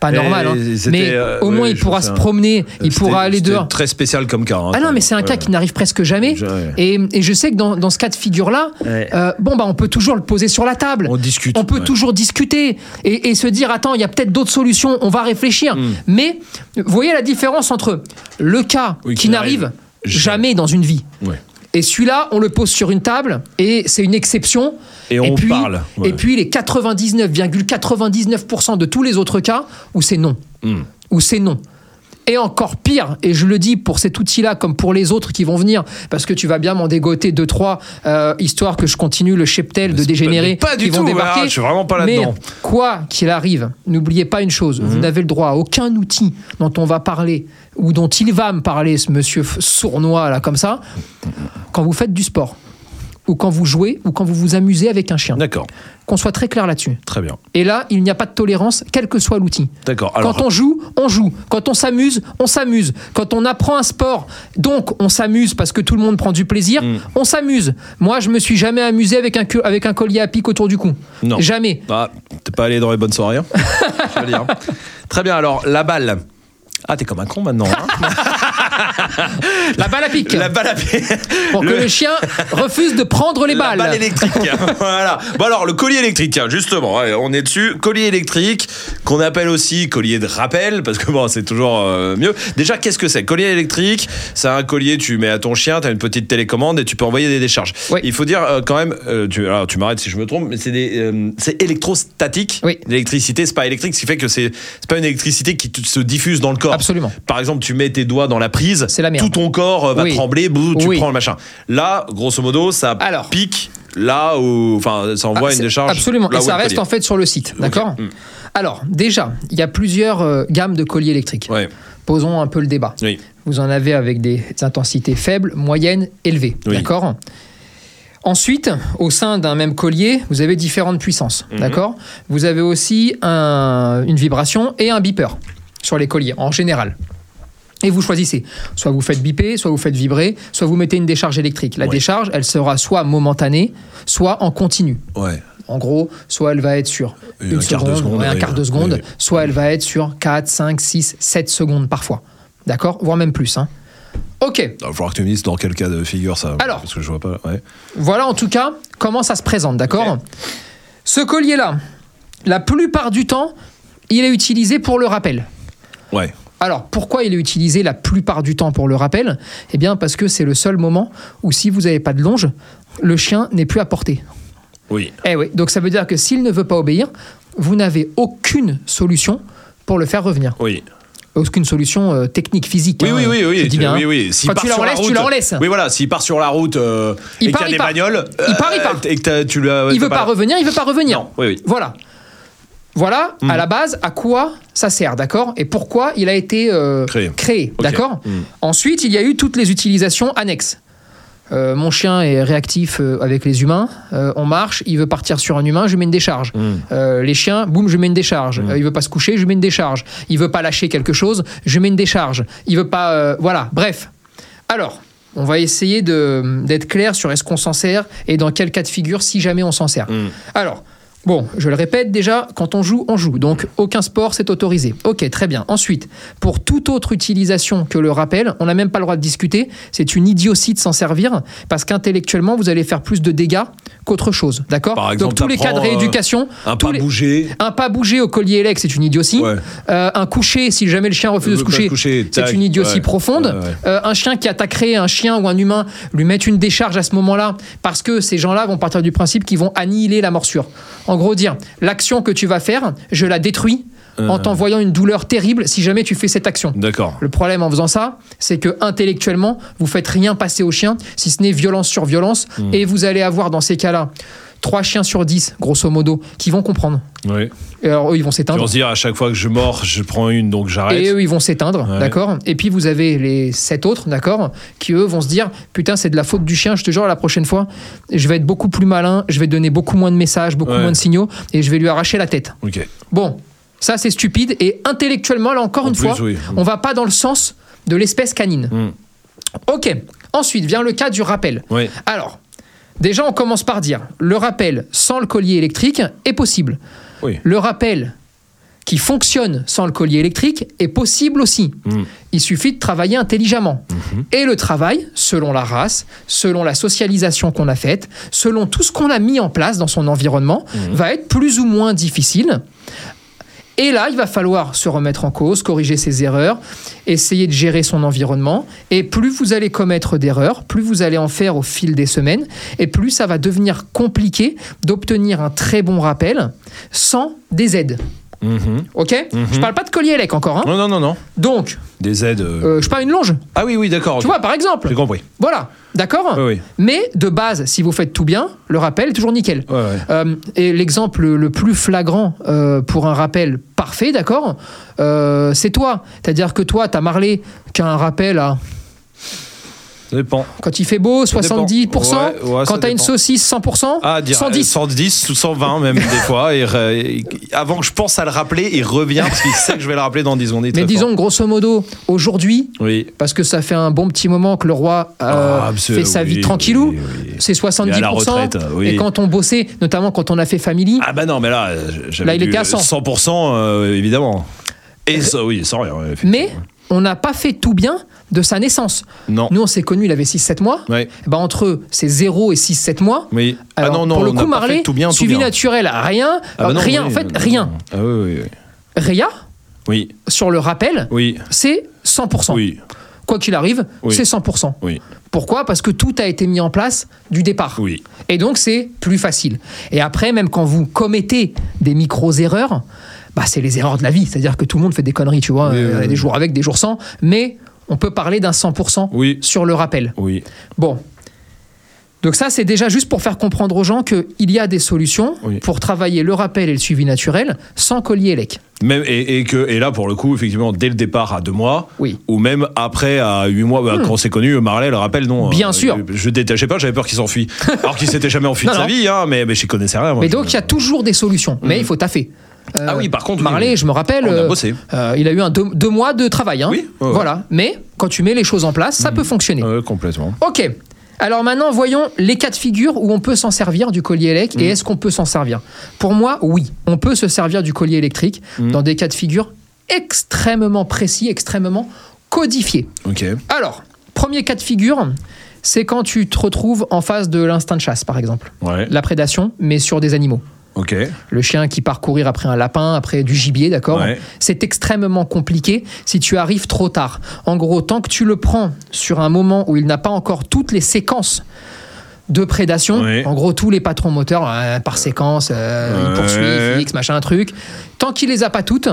Speaker 2: pas
Speaker 1: Et
Speaker 2: normale, hein, mais
Speaker 1: euh,
Speaker 2: au
Speaker 1: ouais,
Speaker 2: moins il pourra se
Speaker 1: hein.
Speaker 2: promener, il pourra aller dehors.
Speaker 1: très spécial comme cas. hein,
Speaker 2: Ah non, mais c'est un cas qui n'arrive presque jamais.
Speaker 1: Je-.
Speaker 2: Et, et je sais que dans, dans ce cas de figure-là,
Speaker 1: Ouais.
Speaker 2: euh, bon, bah, on peut toujours le poser sur la table.
Speaker 1: On discute.
Speaker 2: On peut toujours discuter et, et se dire attends, il y a peut-être d'autres solutions, on va réfléchir.
Speaker 1: Hmm.
Speaker 2: Mais vous voyez la différence entre le cas
Speaker 1: Oui,
Speaker 2: qui n'arrive jamais dans une vie. Et celui-là, on le pose sur une table et c'est une exception.
Speaker 1: Et on
Speaker 2: puis,
Speaker 1: parle, ouais.
Speaker 2: Et puis les 99,99% de tous les autres cas où c'est non.
Speaker 1: Hmm.
Speaker 2: Où c'est non. Et encore pire, et je le dis pour cet outil-là comme pour les autres qui vont venir, parce que tu vas bien m'en dégoter deux, trois, euh, histoire que je continue le cheptel de
Speaker 1: c'est
Speaker 2: dégénérés
Speaker 1: pas- pas du
Speaker 2: qui vont
Speaker 1: tout,
Speaker 2: débarquer.
Speaker 1: je suis vraiment pas
Speaker 2: Mais
Speaker 1: là-dedans.
Speaker 2: quoi qu'il arrive, n'oubliez pas une chose,
Speaker 1: Mhm.
Speaker 2: vous n'avez le droit à aucun outil dont on va parler, ou dont il va me parler, ce monsieur sournois là comme ça, quand vous faites du sport, ou quand vous jouez, ou quand vous vous amusez avec un chien.
Speaker 1: D'accord.
Speaker 2: Qu'on soit très clair là-dessus.
Speaker 1: Très bien.
Speaker 2: Et là, il n'y a pas de tolérance, quel que soit l'outil.
Speaker 1: D'accord. Alors,
Speaker 2: Quand on joue, on joue. Quand on s'amuse, on s'amuse. Quand on apprend un sport, donc on s'amuse parce que tout le monde prend du plaisir,
Speaker 1: Mm.
Speaker 2: on s'amuse. Moi, je me suis jamais amusé avec un, que- avec un collier à pic autour du cou.
Speaker 1: Non.
Speaker 2: Jamais.
Speaker 1: Ah, t'es pas allé dans les bonnes soirées. hein Je veux dire. Très bien. Alors, la balle. Ah, t'es comme un con maintenant. hein
Speaker 2: La balle à pic.
Speaker 1: la balle à pied.
Speaker 2: Pour que le chien refuse de prendre les
Speaker 1: La
Speaker 2: balles.
Speaker 1: balle électrique. voilà. Bon alors le collier électrique, tiens, justement, on est dessus. Collier électrique, qu'on appelle aussi collier de rappel, parce que bon, c'est toujours euh, mieux. Déjà, qu'est-ce que c'est? Collier électrique, c'est un collier, tu mets à ton chien, tu as une petite télécommande et tu peux envoyer des décharges.
Speaker 2: Oui.
Speaker 1: Il faut dire euh, quand même, euh, tu, alors, tu m'arrêtes si je me trompe, mais c'est euh, électrostatique.
Speaker 2: Oui.
Speaker 1: L'électricité, c'est pas électrique, ce qui fait que c'est pas une électricité qui se diffuse dans le corps.
Speaker 2: Absolument.
Speaker 1: Par exemple, tu mets tes doigts dans la prise,
Speaker 2: C'est la merde.
Speaker 1: tout ton corps euh, va
Speaker 2: Oui.
Speaker 1: trembler, bouh, tu
Speaker 2: Oui.
Speaker 1: prends le machin. Là, grosso modo, ça
Speaker 2: Alors.
Speaker 1: pique là où, enfin, ça envoie
Speaker 2: Ah,
Speaker 1: une décharge.
Speaker 2: Absolument. Et ça reste
Speaker 1: collier.
Speaker 2: en fait sur le site. D'accord
Speaker 1: Mm.
Speaker 2: Alors, déjà, il y a plusieurs euh, gammes de colliers électriques.
Speaker 1: Ouais,
Speaker 2: Posons un peu le débat.
Speaker 1: oui.
Speaker 2: Vous en avez avec des intensités faibles, moyennes, élevées.
Speaker 1: Oui.
Speaker 2: D'accord Ensuite, au sein d'un même collier, vous avez différentes puissances.
Speaker 1: Mhm.
Speaker 2: D'accord Vous avez aussi un- une vibration et un beeper sur les colliers, en général. Et vous choisissez. Soit vous faites biper, soit vous faites vibrer, soit vous mettez une décharge électrique. La
Speaker 1: Ouais.
Speaker 2: décharge, elle sera soit momentanée, soit en continu.
Speaker 1: Ouais.
Speaker 2: En gros, soit elle va être sur une
Speaker 1: un quart de
Speaker 2: seconde,
Speaker 1: seconde,
Speaker 2: ouais, un quart de seconde,
Speaker 1: oui.
Speaker 2: soit elle va être sur 4, 5, 6, 7 secondes parfois. D'accord? Voire même plus. hein. Ok,
Speaker 1: Il va falloir que tu me dises dans quel cas de figure ça.
Speaker 2: Alors.
Speaker 1: Parce que je vois pas. Ouais.
Speaker 2: voilà en tout cas comment ça se présente, d'accord? Ce collier-là, la plupart du temps, il est utilisé pour le rappel.
Speaker 1: Ouais.
Speaker 2: Alors, pourquoi il est utilisé la plupart du temps pour le rappel? Eh bien, parce que c'est le seul moment où, si vous n'avez pas de longe, le chien n'est plus à portée.
Speaker 1: Oui.
Speaker 2: Eh oui, donc ça veut dire que s'il ne veut pas obéir, vous n'avez aucune solution pour le faire revenir.
Speaker 1: Oui.
Speaker 2: Aucune solution euh, technique, physique.
Speaker 1: Oui,
Speaker 2: hein,
Speaker 1: oui, oui, oui,
Speaker 2: dis bien,
Speaker 1: oui,
Speaker 2: hein.
Speaker 1: oui.
Speaker 2: Quand
Speaker 1: part
Speaker 2: tu
Speaker 1: la route,
Speaker 2: tu laisses.
Speaker 1: Oui, voilà. S'il part sur la route euh,
Speaker 2: Il
Speaker 1: et qu'il y a des
Speaker 2: part.
Speaker 1: bagnoles,
Speaker 2: Il part, il part.
Speaker 1: et que tu.
Speaker 2: Il veut pas revenir, il veut pas revenir.
Speaker 1: Non. Oui, oui.
Speaker 2: Voilà. Voilà, à la base, à quoi ça sert, d'accord? Et pourquoi il a été euh,
Speaker 1: Créé.
Speaker 2: D'accord?
Speaker 1: Hmm.
Speaker 2: Ensuite, il y a eu toutes les utilisations annexes. Euh, mon chien est réactif euh, avec les humains. Euh, on marche, il veut partir sur un humain, je lui mets une décharge. Euh, les chiens, boum, je mets une décharge. Euh, il veut pas se coucher, je lui mets une décharge. Il veut pas lâcher quelque chose, je mets une décharge. Il veut pas, voilà. Bref. Alors, on va essayer d'être clair sur est-ce qu'on s'en sert et dans quel cas de figure si jamais on s'en sert. Alors. Bon, je le répète déjà, quand on joue, on joue. Donc, aucun sport, c'est autorisé. Ok, très bien. Ensuite, pour toute autre utilisation que le rappel, on n'a même pas le droit de discuter. C'est une idiotie de s'en servir parce qu'intellectuellement, vous allez faire plus de dégâts qu'autre chose. D'accord
Speaker 1: Par exemple,
Speaker 2: Donc, tous les cas de
Speaker 1: euh,
Speaker 2: rééducation,
Speaker 1: Un pas
Speaker 2: les-
Speaker 1: bouger.
Speaker 2: un pas bouger au collier élect, c'est une idiotie.
Speaker 1: Ouais.
Speaker 2: Euh, un coucher, si jamais le chien refuse de se coucher, c'est une idiotie
Speaker 1: ouais.
Speaker 2: profonde.
Speaker 1: Ouais.
Speaker 2: Euh, un chien qui attaquerait un chien ou un humain, lui mettre une décharge à ce moment-là, parce que ces gens-là vont partir du principe qu'ils vont annihiler la morsure. En gros, dire l'action que tu vas faire, je la détruis
Speaker 1: Euh.
Speaker 2: en t'envoyant une douleur terrible si jamais tu fais cette action.
Speaker 1: D'accord.
Speaker 2: Le problème en faisant ça, c'est que intellectuellement, vous faites rien passer au chien, si ce n'est violence sur violence,
Speaker 1: Hmm.
Speaker 2: et vous allez avoir dans ces cas-là trois chiens sur 10, grosso modo, qui vont comprendre.
Speaker 1: Oui.
Speaker 2: Et alors eux, ils vont s'éteindre.
Speaker 1: vas se dire à chaque fois que je mords, je prends une, donc j'arrête.
Speaker 2: Et eux, ils vont s'éteindre,
Speaker 1: Ouais.
Speaker 2: d'accord Et puis vous avez les sept autres, d'accord Qui eux vont se dire Putain, c'est de la faute du chien, je te jure, la prochaine fois, je vais être beaucoup plus malin, je vais donner beaucoup moins de messages, beaucoup
Speaker 1: Ouais.
Speaker 2: moins de signaux, et je vais lui arracher la tête.
Speaker 1: Ok.
Speaker 2: Bon, ça c'est stupide, et intellectuellement, là encore
Speaker 1: En
Speaker 2: une
Speaker 1: plus,
Speaker 2: fois,
Speaker 1: oui.
Speaker 2: on va pas dans le sens de l'espèce canine.
Speaker 1: Mm.
Speaker 2: Ok, ensuite vient le cas du rappel.
Speaker 1: Oui.
Speaker 2: Alors, déjà, on commence par dire le rappel sans le collier électrique est possible.
Speaker 1: Oui.
Speaker 2: Le rappel qui fonctionne sans le collier électrique est possible aussi.
Speaker 1: Mm.
Speaker 2: Il suffit de travailler intelligemment. Et le travail, selon la race, selon la socialisation qu'on a faite, selon tout ce qu'on a mis en place dans son environnement, va être plus ou moins difficile. Et là, il va falloir se remettre en cause, corriger ses erreurs, essayer de gérer son environnement. Et plus vous allez commettre d'erreurs, plus vous allez en faire au fil des semaines, et plus ça va devenir compliqué d'obtenir un très bon rappel sans des aides.
Speaker 1: Mhm.
Speaker 2: Ok Je parle pas de collier élec encore. hein.
Speaker 1: Non, non, non, non.
Speaker 2: Donc,
Speaker 1: Des aides. euh,
Speaker 2: euh, je parle une longe.
Speaker 1: Ah oui, oui, d'accord.
Speaker 2: Tu vois, par exemple.
Speaker 1: J'ai compris.
Speaker 2: Voilà. D'accord
Speaker 1: Oui, oui.
Speaker 2: Mais de base, si vous faites tout bien, le rappel est toujours nickel.
Speaker 1: Ouais, ouais.
Speaker 2: Euh, et l'exemple le plus flagrant pour un rappel parfait, d'accord C'est toi. C'est-à-dire que toi, t'as Marley qui a un rappel à.
Speaker 1: Ça dépend.
Speaker 2: Quand il fait beau,
Speaker 1: dépend.
Speaker 2: 70%.
Speaker 1: Ouais, ouais,
Speaker 2: quand t'as une saucisse, 100%.
Speaker 1: Ah, dire,
Speaker 2: 110.
Speaker 1: 110 ou 120 même des fois. Et, et- avant que je pense à le rappeler, il revient parce qu'il sait que je vais le rappeler dans 10 secondes.
Speaker 2: Mais disons, grosso modo, aujourd'hui.
Speaker 1: Oui.
Speaker 2: parce que ça fait un bon petit moment que le roi euh,
Speaker 1: Ah,
Speaker 2: fait sa
Speaker 1: oui,
Speaker 2: vie tranquillou,
Speaker 1: oui,
Speaker 2: c'est 70%.
Speaker 1: Il est à la retraite.
Speaker 2: Et quand on bossait, notamment quand on a fait Family,
Speaker 1: Ah bah non, mais là, euh,
Speaker 2: Là, il était à 100.
Speaker 1: 100%, euh, évidemment. Et ça, oui, sans rien.
Speaker 2: mais on n'a pas fait tout bien de sa naissance.
Speaker 1: Non.
Speaker 2: Nous, on s'est connus, il avait 6-7 mois.
Speaker 1: Ouais.
Speaker 2: Eh ben, entre ces 0 et 6-7 mois,
Speaker 1: Oui.
Speaker 2: alors,
Speaker 1: ah non, non,
Speaker 2: pour le coup, Marley,
Speaker 1: tout bien, tout
Speaker 2: suivi
Speaker 1: bien.
Speaker 2: naturel, rien,
Speaker 1: Ah bah non,
Speaker 2: rien,
Speaker 1: oui,
Speaker 2: en fait, rien.
Speaker 1: Ah oui.
Speaker 2: Réa,
Speaker 1: Oui,
Speaker 2: sur le rappel,
Speaker 1: oui,
Speaker 2: c'est 100%.
Speaker 1: oui,
Speaker 2: Quoi qu'il arrive, c'est 100%.
Speaker 1: oui,
Speaker 2: Pourquoi? Parce que tout a été mis en place du départ.
Speaker 1: oui.
Speaker 2: Et donc, c'est plus facile. Et après, même quand vous commettez des micros-erreurs, bah, c'est les erreurs de la vie. C'est-à-dire que tout le monde fait des conneries, tu vois.
Speaker 1: Oui,
Speaker 2: Euh,
Speaker 1: oui,
Speaker 2: des jours avec, des jours sans. Mais on peut parler d'un 100%
Speaker 1: Oui.
Speaker 2: sur le rappel.
Speaker 1: Oui,
Speaker 2: Bon. Donc ça, c'est déjà juste pour faire comprendre aux gens qu'il y a des solutions
Speaker 1: Oui.
Speaker 2: pour travailler le rappel et le suivi naturel sans collier.
Speaker 1: Même, et, et que, et là, pour le coup, effectivement, dès le départ à deux mois,
Speaker 2: Oui.
Speaker 1: ou même après à huit mois, bah, quand on s'est connu, Marley le rappelle, non.
Speaker 2: Hmm. Bien
Speaker 1: euh,
Speaker 2: sûr.
Speaker 1: Je, je détachais pas, j'avais peur qu'il s'enfuit. Alors qu'il s'était jamais enfui de
Speaker 2: Non,
Speaker 1: sa
Speaker 2: non.
Speaker 1: vie, hein, mais, mais je connaissais rien. moi,
Speaker 2: Mais donc, il y a toujours des solutions. Mais il faut taffer. Euh,
Speaker 1: Ah oui, par contre,
Speaker 2: Marley,
Speaker 1: oui.
Speaker 2: je me rappelle,
Speaker 1: On a
Speaker 2: euh,
Speaker 1: bossé.
Speaker 2: euh, il a eu un deux, deux mois de travail. hein.
Speaker 1: Oui, ouais.
Speaker 2: Voilà. Mais quand tu mets les choses en place, ça peut fonctionner.
Speaker 1: Ouais, complètement.
Speaker 2: Ok. Alors maintenant, voyons les cas de figure où on peut s'en servir du collier électrique
Speaker 1: Mm.
Speaker 2: et est-ce qu'on peut s'en servir? Pour moi, oui. On peut se servir du collier électrique
Speaker 1: Mm.
Speaker 2: dans des cas de figure extrêmement précis, extrêmement codifiés.
Speaker 1: Ok.
Speaker 2: Alors, Premier cas de figure, c'est quand tu te retrouves en face de l'instinct de chasse, par exemple.
Speaker 1: Ouais.
Speaker 2: La prédation, mais sur des animaux. Le chien qui part courir après un lapin, après du gibier, d'accord
Speaker 1: Ouais.
Speaker 2: C'est extrêmement compliqué si tu arrives trop tard. En gros, tant que tu le prends sur un moment où il n'a pas encore toutes les séquences de prédation,
Speaker 1: Ouais.
Speaker 2: en gros tous les patrons moteurs euh, par séquence, euh, il
Speaker 1: Ouais.
Speaker 2: poursuit, fixe, machin, truc, tant qu'il les a pas toutes,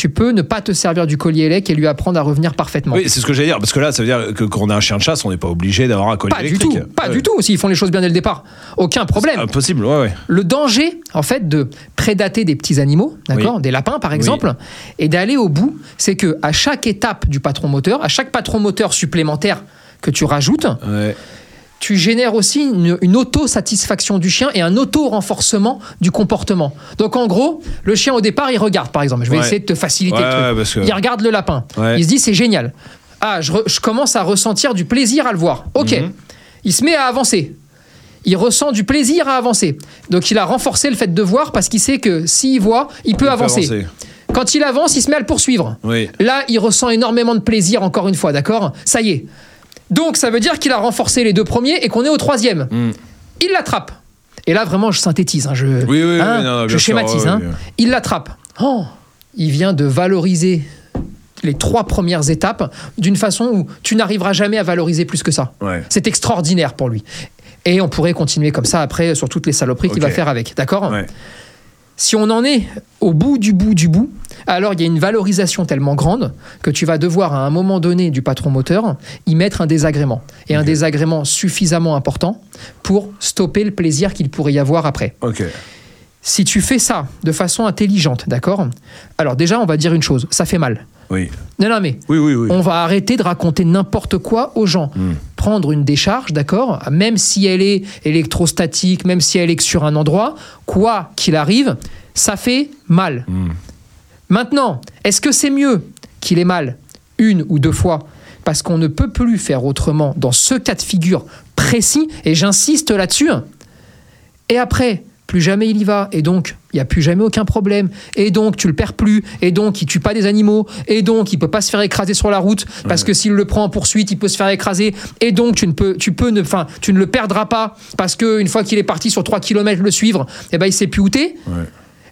Speaker 2: tu peux ne pas te servir du collier élec et lui apprendre à revenir parfaitement.
Speaker 1: Oui, c'est ce que j'allais dire, parce que là, ça veut dire que quand on a un chien de chasse, on n'est pas obligé d'avoir un collier
Speaker 2: Pas du
Speaker 1: électrique.
Speaker 2: tout, pas
Speaker 1: Ouais.
Speaker 2: du tout, s'ils font les choses bien dès le départ. Aucun problème.
Speaker 1: Impossible, ouais, ouais.
Speaker 2: Le danger, en fait, de prédater des petits animaux, d'accord, des lapins par exemple, et d'aller au bout, c'est que à chaque étape du patron moteur, à chaque patron moteur supplémentaire que tu rajoutes,
Speaker 1: Ouais.
Speaker 2: Tu génères aussi une, une auto-satisfaction du chien et un auto-renforcement du comportement. Donc en gros, le chien au départ, il regarde par exemple. Je vais
Speaker 1: Ouais.
Speaker 2: essayer de te faciliter
Speaker 1: Ouais,
Speaker 2: le truc.
Speaker 1: que-
Speaker 2: Il regarde le lapin.
Speaker 1: Ouais.
Speaker 2: Il se dit c'est génial. Ah, je, re- je commence à ressentir du plaisir à le voir. Ok.
Speaker 1: Mhm.
Speaker 2: Il se met à avancer. Il ressent du plaisir à avancer. Donc il a renforcé le fait de voir parce qu'il sait que s'il voit, il peut
Speaker 1: Il peut
Speaker 2: avancer.
Speaker 1: avancer.
Speaker 2: Quand il avance, il se met à le poursuivre.
Speaker 1: Oui.
Speaker 2: Là, il ressent énormément de plaisir, encore une fois, d'accord? Ça y est. Donc, ça veut dire qu'il a renforcé les deux premiers et qu'on est au troisième.
Speaker 1: Mm.
Speaker 2: Il l'attrape. Et là, vraiment, je synthétise, hein, je,
Speaker 1: Oui, oui,
Speaker 2: hein,
Speaker 1: non, non, bien
Speaker 2: je schématise. hein. Il l'attrape. Oh, il vient de valoriser les trois premières étapes d'une façon où tu n'arriveras jamais à valoriser plus que ça.
Speaker 1: Ouais.
Speaker 2: C'est extraordinaire pour lui. Et on pourrait continuer comme ça après sur toutes les saloperies qu'il va faire avec. D'accord?
Speaker 1: Ouais.
Speaker 2: Si on en est au bout du bout du bout, alors il y a une valorisation tellement grande que tu vas devoir à un moment donné du patron moteur y mettre un désagrément. Et un désagrément suffisamment important pour stopper le plaisir qu'il pourrait y avoir après. Si tu fais ça de façon intelligente, d'accord? Alors déjà, on va dire une chose, ça fait mal.
Speaker 1: Oui.
Speaker 2: Non, non, mais
Speaker 1: Oui, oui, oui.
Speaker 2: on va arrêter de raconter n'importe quoi aux gens.
Speaker 1: Hmm.
Speaker 2: Prendre une décharge, d'accord? Même si elle est électrostatique, même si elle est sur un endroit, quoi qu'il arrive, ça fait mal.
Speaker 1: Hmm.
Speaker 2: Maintenant, est-ce que c'est mieux qu'il ait mal une ou deux fois? Parce qu'on ne peut plus faire autrement dans ce cas de figure précis, et j'insiste là-dessus, et après, plus jamais il y va, et donc il n'y a plus jamais aucun problème, et donc tu le perds plus, et donc il tue pas des animaux, et donc il peut pas se faire écraser sur la route, parce que s'il le prend en poursuite, il peut se faire écraser, et donc tu ne peux, tu peux ne, enfin, tu ne le perdras pas, parce que une fois qu'il est parti sur 3 km le suivre, eh ben il sait plus où t'es.
Speaker 1: Ouais.